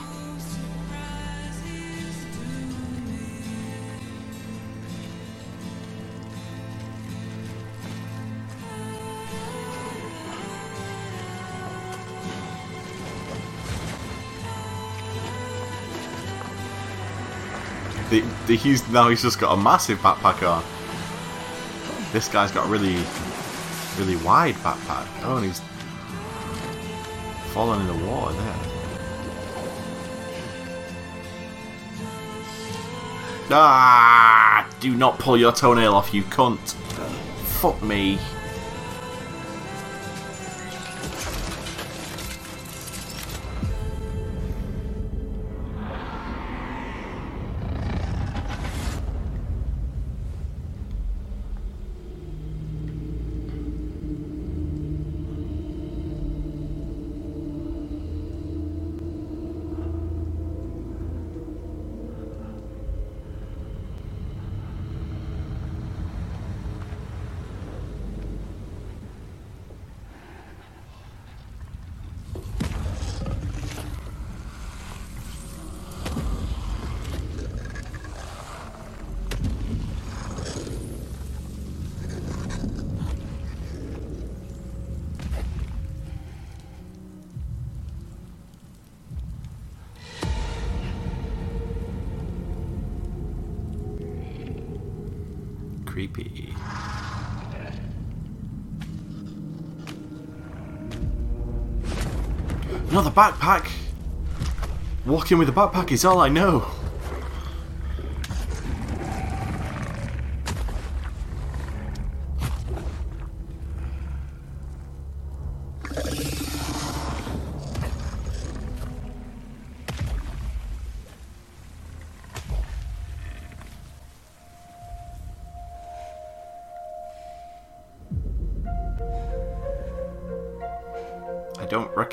He's now he's just got a massive backpack on. This guy's got a really, really wide backpack. Oh, and he's falling in the water there. Ah! Do not pull your toenail off, you cunt. Fuck me. creepy. Another backpack! Walking with a backpack is all I know.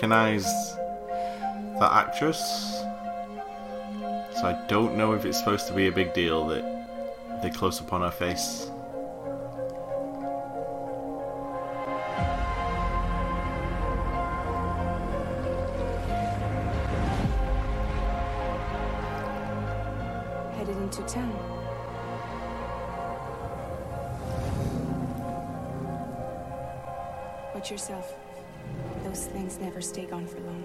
Don't recognize that actress. So I don't know if it's supposed to be a big deal that they close up on her face. Headed into town. Yourself. Those things never stay gone for long.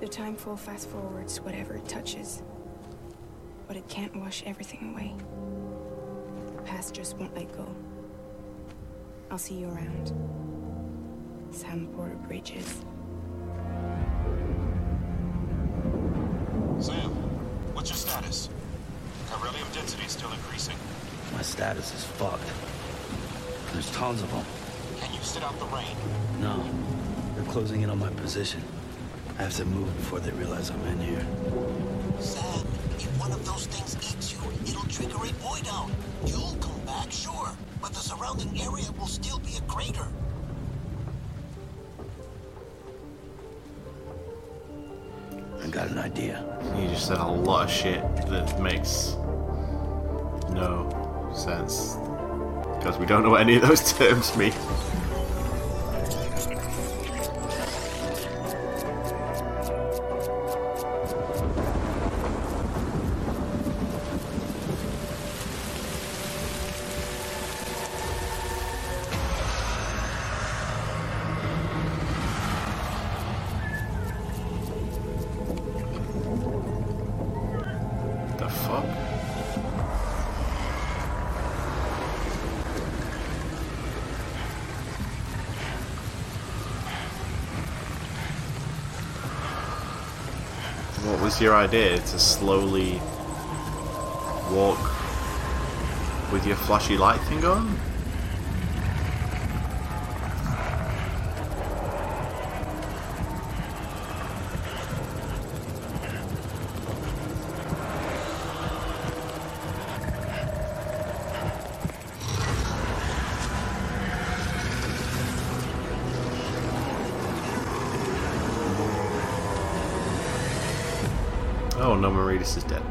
The timefall fast forwards whatever it touches. But it can't wash everything away. The past just won't let go. I'll see you around. Sam Porter Bridges. Sam, what's your status? Chiralium density is still increasing. My status is fucked. There's tons of them. Can sit out the rain? No, they're closing in on my position. I have to move before they realize I'm in here. Sam, if one of those things eats you, it'll trigger a void out. You'll come back, sure, but the surrounding area will still be a crater. I got an idea. You just said a lot of shit that makes no sense. Because we don't know what any of those [LAUGHS] terms mean. Was your idea? To slowly walk with your flashy light thing on? Oh is dead.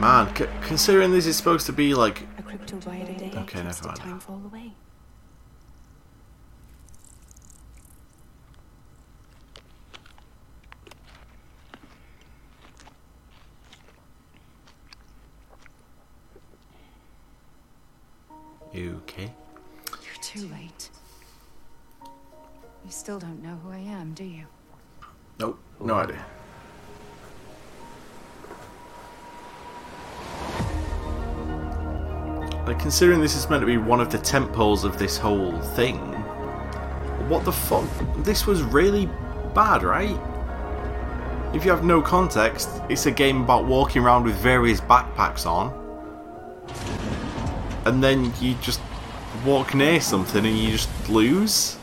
Man, c- considering this is supposed to be like A day Okay, never mind. time fall away. Considering this is meant to be one of the tent poles of this whole thing, what the fuck? This was really bad, right? If you have no context, it's a game about walking around with various backpacks on, and then you just walk near something and you just lose.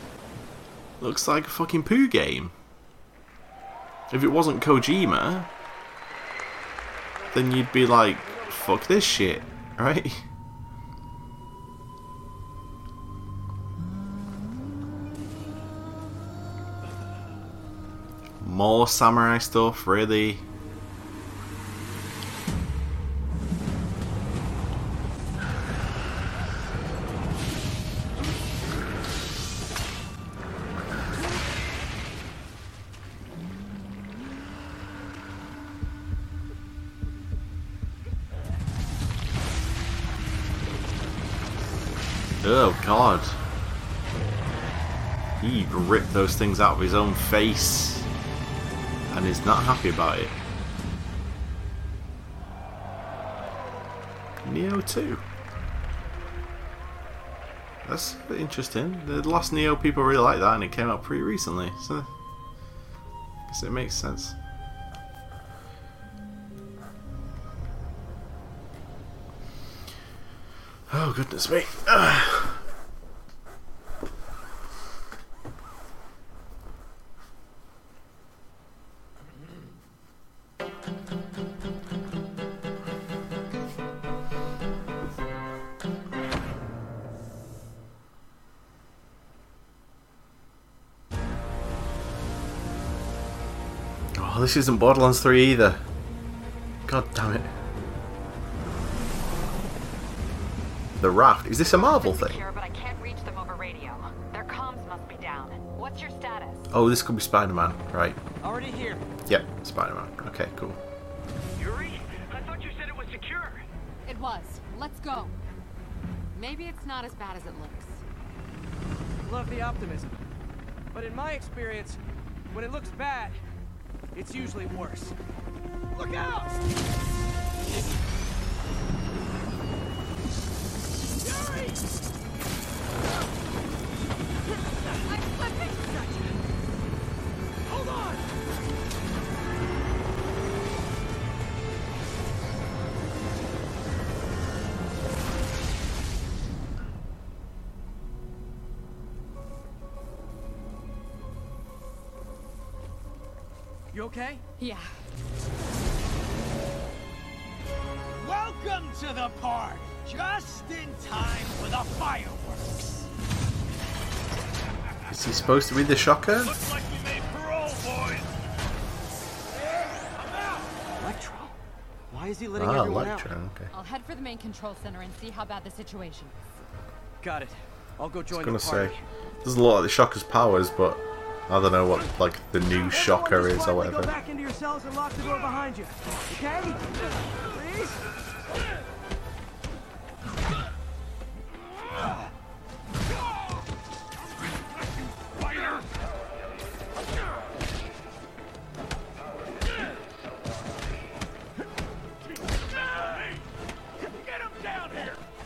Looks like a fucking poo game. If it wasn't Kojima, then you'd be like, fuck this shit, [LAUGHS] right? More samurai stuff, really? Oh god. He ripped those things out of his own face and is not happy about it. Nioh 2. That's interesting. The last Nioh people really like that and it came out pretty recently, so I guess it makes sense. Oh goodness me. This isn't Borderlands 3 either. God damn it. The raft. Is this a Marvel thing? Secure, but I can't reach them over radio. Their comms must be down. What's your status? Oh, this could be Spider-Man, right? Already here. Yep, Spider-Man. Okay, cool. Yuri, I thought you said it was secure. It was. Let's go. Maybe it's not as bad as it looks. Love the optimism. But in my experience, when it looks bad, it's usually worse. Look out! Yuri! Okay? Yeah. Welcome to the party! Just in time for the fireworks! Is he supposed to be the Shocker? Looks like we made parole, boys! Electro? Why is he letting Ah, everyone Electro, out? okay. I'll head for the main control center and see how bad the situation is. Got it. I'll go join I join was the gonna party. say, there's a lot of the Shocker's powers, but I don't know what like the new Shocker is or whatever. back into your and lock the door behind you. Okay? Please?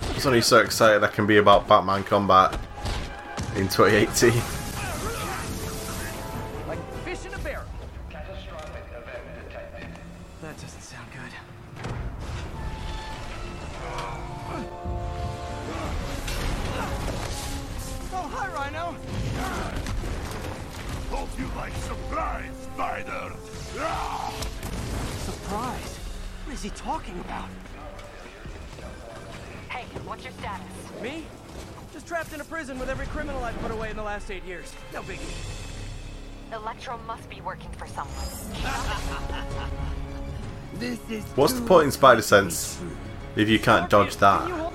I was only so excited I can be about Batman combat in 2018. What's the point in Spider Sense if you can't dodge that?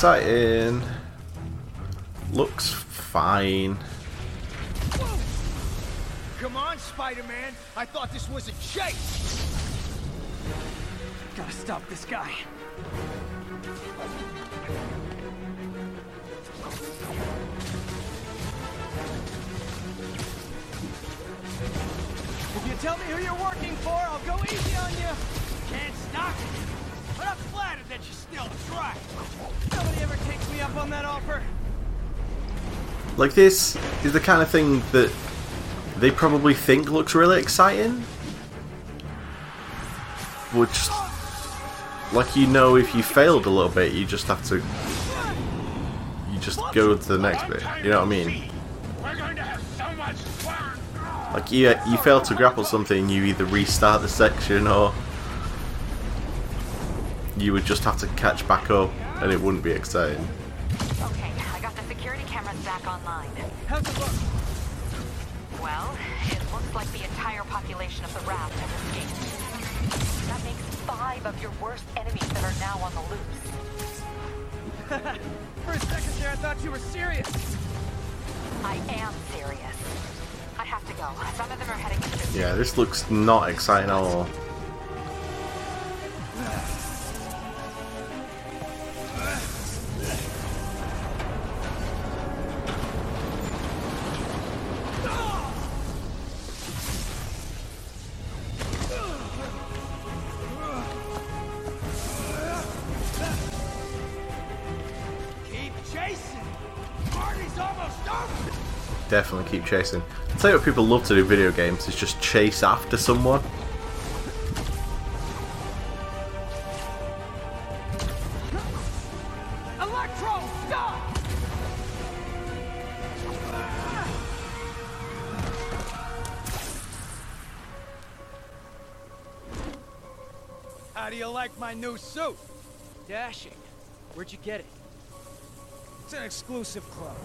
Exciting. Looks fine. Like this is the kind of thing that they probably think looks really exciting. Which, like you know, if you failed a little bit, you just have to, you just go to the next bit. You know what I mean? Like you, you fail to grapple something, you either restart the section or you would just have to catch back up, and it wouldn't be exciting. Online. How's it look? Well, it looks Looks like the entire population of the raft has escaped. That makes five of your worst enemies that are now on the loose. For a second there, I thought you were serious. I am serious. I have to go. Some of them are heading into Yeah, this looks not exciting at all. Keep chasing. I'll tell you what people love to do video games is just chase after someone. Electro, stop! How do you like my new suit? Dashing. Where'd you get it? It's an exclusive club.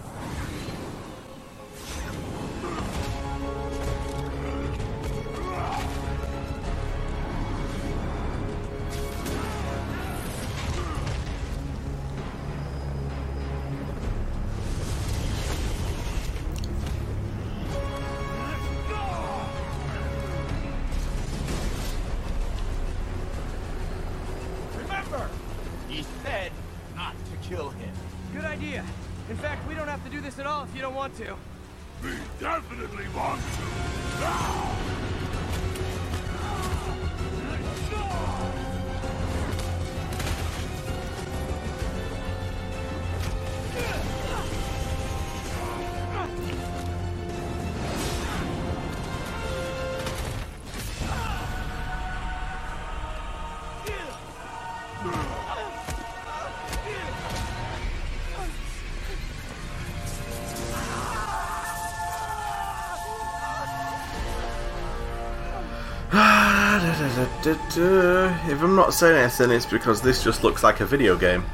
If I'm not saying anything, it's because this just looks like a video game.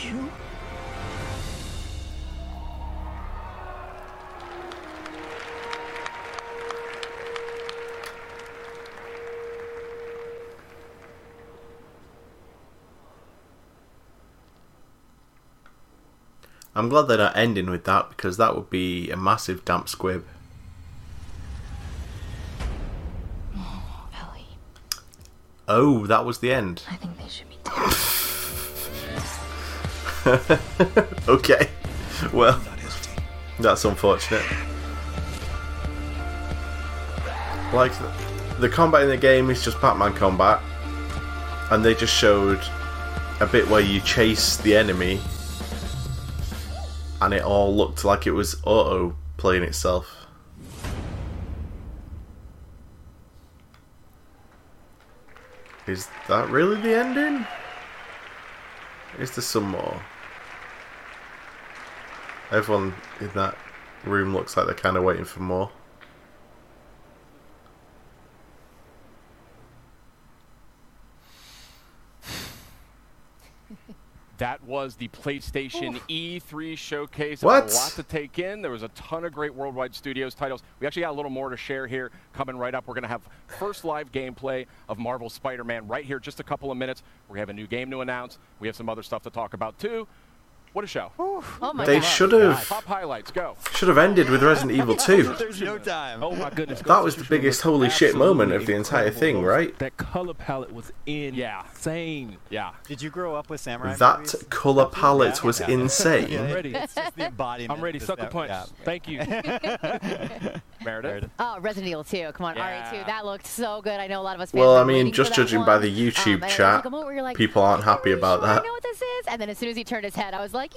You? I'm glad they're not ending with that because that would be a massive damp squib. Oh, that was the end. I think they should be [LAUGHS] okay. Well, that's unfortunate. Like, the combat in the game is just Batman combat, and they just showed a bit where you chase the enemy, and it all looked like it was auto playing itself. Is that really the ending? Is there some more? Everyone in that room looks like they're kind of waiting for more. That was the PlayStation E3 showcase. What? A lot to take in. There was a ton of great Worldwide Studios titles. We actually got a little more to share here coming right up. We're going to have first live gameplay of Marvel Spider-Man right here, just a couple of minutes. We have a new game to announce. We have some other stuff to talk about too. What a show! Oh my They God. should have highlights, go. should have ended with Resident Evil [LAUGHS] 2. There's no time. Oh my goodness. That was the biggest holy shit moment of the entire thing, right? That color palette was insane. Yeah. Did you grow up with samurai That movies? color palette Yeah. was Yeah. insane. Yeah, I'm ready. It's just the embodiment. I'm ready. Sucker punch. yeah. Thank you. [LAUGHS] [LAUGHS] Meredith. Oh, Resident Evil 2. Come on, Yeah. RE2. That looked so good. I know a lot of us fans Well, I mean, just that judging by the YouTube Um, and it was chat, like a moment where you're like, people aren't happy about that. I that. know what this is. And then as soon as he turned his head, I was like,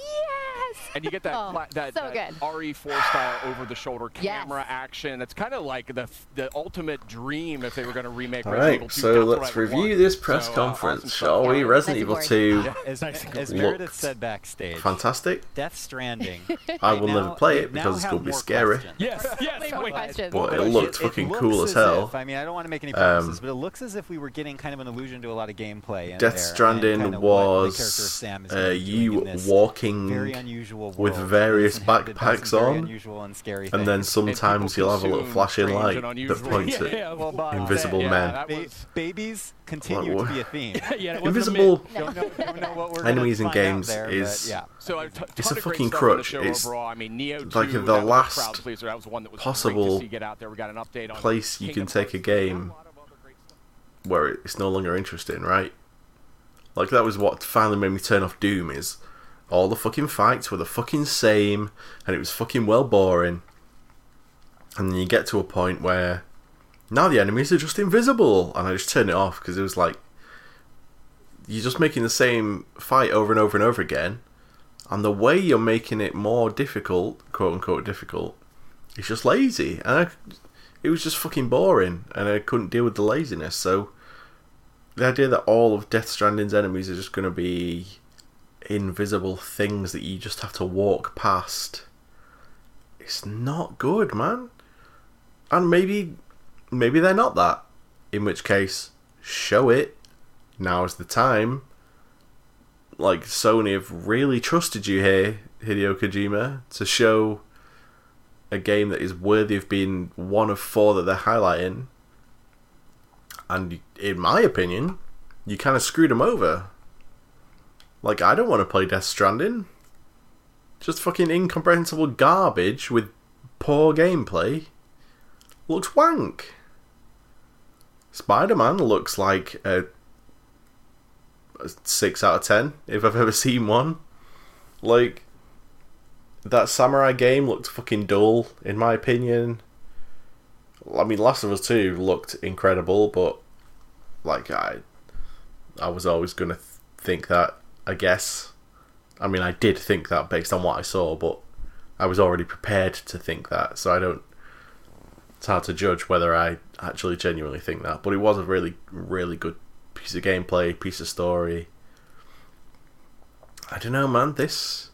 yes. And you get that, Oh, pla- that, so that. RE4 style over-the-shoulder Yes. camera action. It's kind of like the the ultimate dream if they were going to remake Resident Evil Alright, 2. so That's what let's review want. this press So, uh, conference, awesome shall we? Yeah. Resident Evil 2 As, as. Meredith said backstage, fantastic. Death Stranding. [LAUGHS] I they will never play it because it's going to be scary. questions. yes. Yes. Wait. questions. But it But looked fucking looks cool as as hell. if- I mean, I don't want to make any Um, promises, but it looks as if we were getting kind of an allusion to a lot of gameplay. Death Stranding kind of what the was character of Sam is uh, gonna be doing you walking very unusual unusual world. with various backpacks on, unusual and scary and then sometimes you'll have a little flashing light that points Yeah, [LAUGHS] at yeah, well, Bob, invisible yeah, men. that Ba- babies continue Like, to be a theme. [LAUGHS] yeah, it Invisible myth. [LAUGHS] don't, know, don't know what we're gonna enemies in games there, but is yeah. So a t- it's a fucking stuff on the crutch. It's overall. I mean, Nioh like 2, the that was a last crowd pleaser. That was one that was possible great to see get out there. We got an update on place you can take a game where it's no longer interesting, right? Like that was what finally made me turn off Doom is all the fucking fights were the fucking same and it was fucking well boring. And then you get to a point where now the enemies are just invisible and I just turn it off because it was like you're just making the same fight over and over and over again. And the way you're making it more difficult, quote unquote difficult, it's just lazy. And I, it was just fucking boring and I couldn't deal with the laziness. So the idea that all of Death Stranding's enemies are just going to be invisible things that you just have to walk past, it's not good, man. And maybe, maybe they're not that. In which case, show it. Now is the time. Like Sony have really trusted you here, Hideo Kojima, to show a game that is worthy of being one of four that they're highlighting. And in my opinion, you kind of screwed them over. Like, I don't want to play Death Stranding. Just fucking incomprehensible garbage with poor gameplay. Looks wank. Spider Man looks like a, a 6 out of 10, if I've [LAUGHS] ever seen one. Like, that samurai game looked fucking dull, in my opinion. I mean, Last of Us 2 looked incredible, but, like, I, I was always to th- think that, I guess. I mean, I did think that based on what I saw, but I was already prepared to think that, so I don't. It's hard to judge whether I actually genuinely think that, but it was a really, really good piece of gameplay, piece of story. I don't know, man. This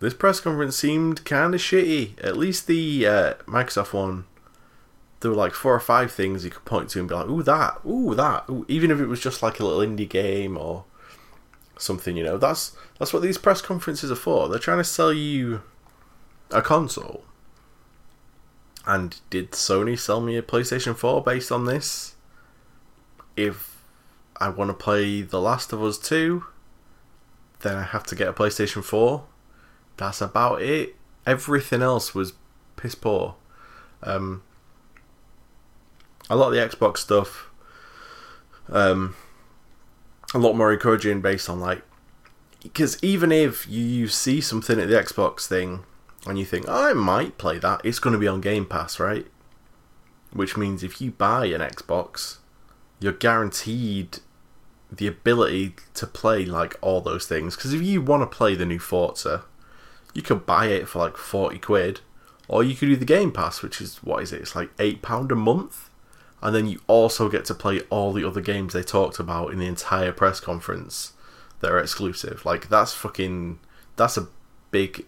this press conference seemed kind of shitty. At least the uh, Microsoft one, there were like four or five things you could point to and be like, "Ooh, that! Ooh, that!" Ooh, even if it was just like a little indie game or something, you know. That's that's what these press conferences are for. They're trying to sell you a console. And did Sony sell me a PlayStation 4 based on this? If I want to play The Last of Us 2, then I have to get a PlayStation 4. That's about it. Everything else was piss poor. Um, a lot of the Xbox stuff, um, a lot more encouraging based on like, because even if you see something at the Xbox thing and you think, oh, I might play that, it's going to be on Game Pass, right? Which means if you buy an Xbox, you're guaranteed the ability to play like all those things. Because if you want to play the new Forza, you could buy it for like 40 quid, or you could do the Game Pass, which is what is it? It's like £8 a month. And then you also get to play all the other games they talked about in the entire press conference that are exclusive. Like that's fucking that's a big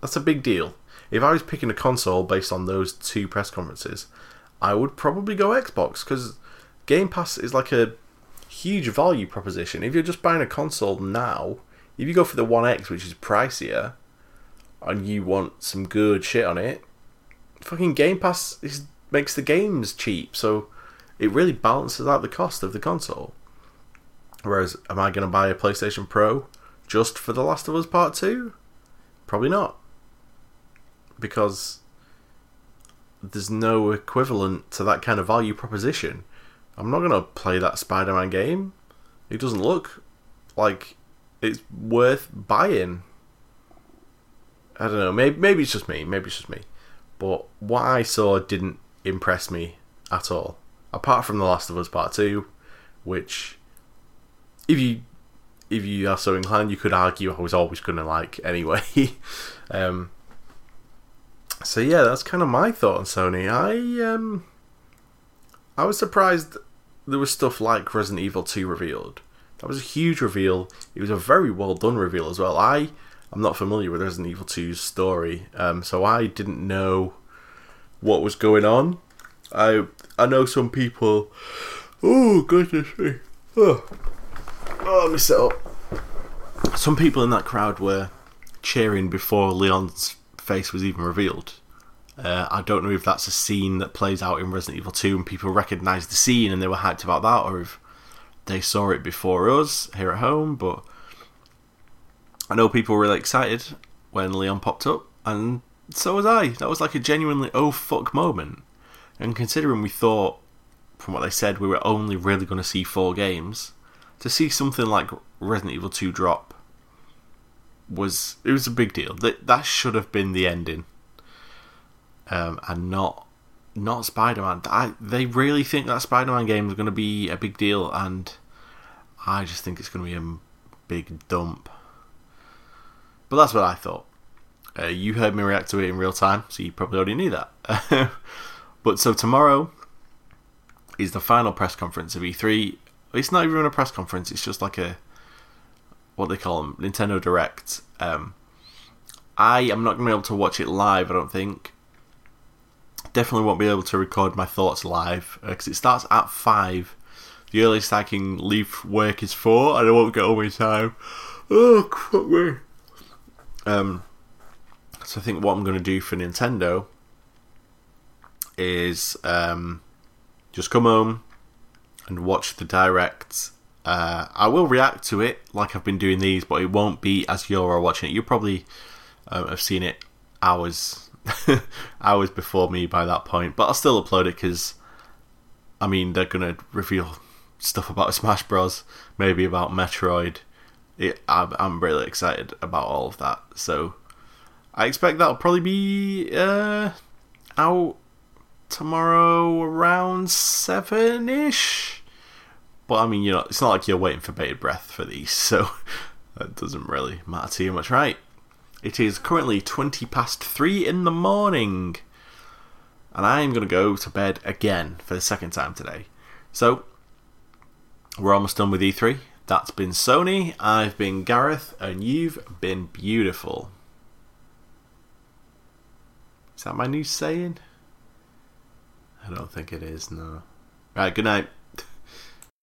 that's a big deal. If I was picking a console based on those two press conferences, I would probably go Xbox because Game Pass is like a huge value proposition. If you're just buying a console now, if you go for the One X, which is pricier, and you want some good shit on it, fucking Game Pass is, makes the games cheap, so it really balances out the cost of the console. Whereas, am I going to buy a PlayStation Pro just for The Last of Us Part 2? Probably not. Because there's no equivalent to that kind of value proposition. I'm not going to play that Spider Man game. It doesn't look like it's worth buying. I don't know. Maybe, maybe it's just me. Maybe it's just me. But what I saw didn't impress me at all. Apart from The Last of Us Part 2, which, if you if you are so inclined, you could argue I was always going to like [LAUGHS] anyway. um, so yeah, that's kind of my thought on Sony. I um, I was surprised there was stuff like Resident Evil 2 revealed. That was a huge reveal. It was a very well done reveal as well. I I'm not familiar with Resident Evil 2's story, um, so I didn't know what was going on. I I know some people. Oh goodness me! Oh, oh set up. Some people in that crowd were cheering before Leon's face was even revealed. Uh, I don't know if that's a scene that plays out in Resident Evil 2 and people recognise the scene and they were hyped about that, or if they saw it before us here at home. But I know people were really excited when Leon popped up, and so was I. That was like a genuinely oh fuck moment. And considering we thought, from what they said, we were only really going to see four games, to see something like Resident Evil 2 drop was it was a big deal. That that should have been the ending, um, and not not Spider Man. They really think that Spider Man game is going to be a big deal, and I just think it's going to be a big dump. But that's what I thought. Uh, you heard me react to it in real time, so you probably already knew that. [LAUGHS] but so tomorrow is the final press conference of E3. It's not even a press conference; it's just like a what they call them, Nintendo Direct. Um, I am not going to be able to watch it live. I don't think. Definitely won't be able to record my thoughts live because uh, it starts at five. The earliest I can leave work is four, and I won't get home in time. Oh, fuck me. Um, so I think what I'm going to do for Nintendo is um, just come home and watch the direct uh, I will react to it like I've been doing these, but it won't be as you're watching it. You probably uh, have seen it hours [LAUGHS] hours before me by that point, but I'll still upload it because I mean they're gonna reveal stuff about Smash Bros, maybe about Metroid. It, I'm, I'm really excited about all of that. So I expect that'll probably be uh, out tomorrow around seven ish. But I mean, you know, it's not like you're waiting for bated breath for these, [LAUGHS] so that doesn't really matter too much, right? It is currently 20 past 3 in the morning, and I am going to go to bed again for the second time today. So, we're almost done with E3. That's been Sony, I've been Gareth, and you've been beautiful. Is that my new saying? I don't think it is, no. Right, good night.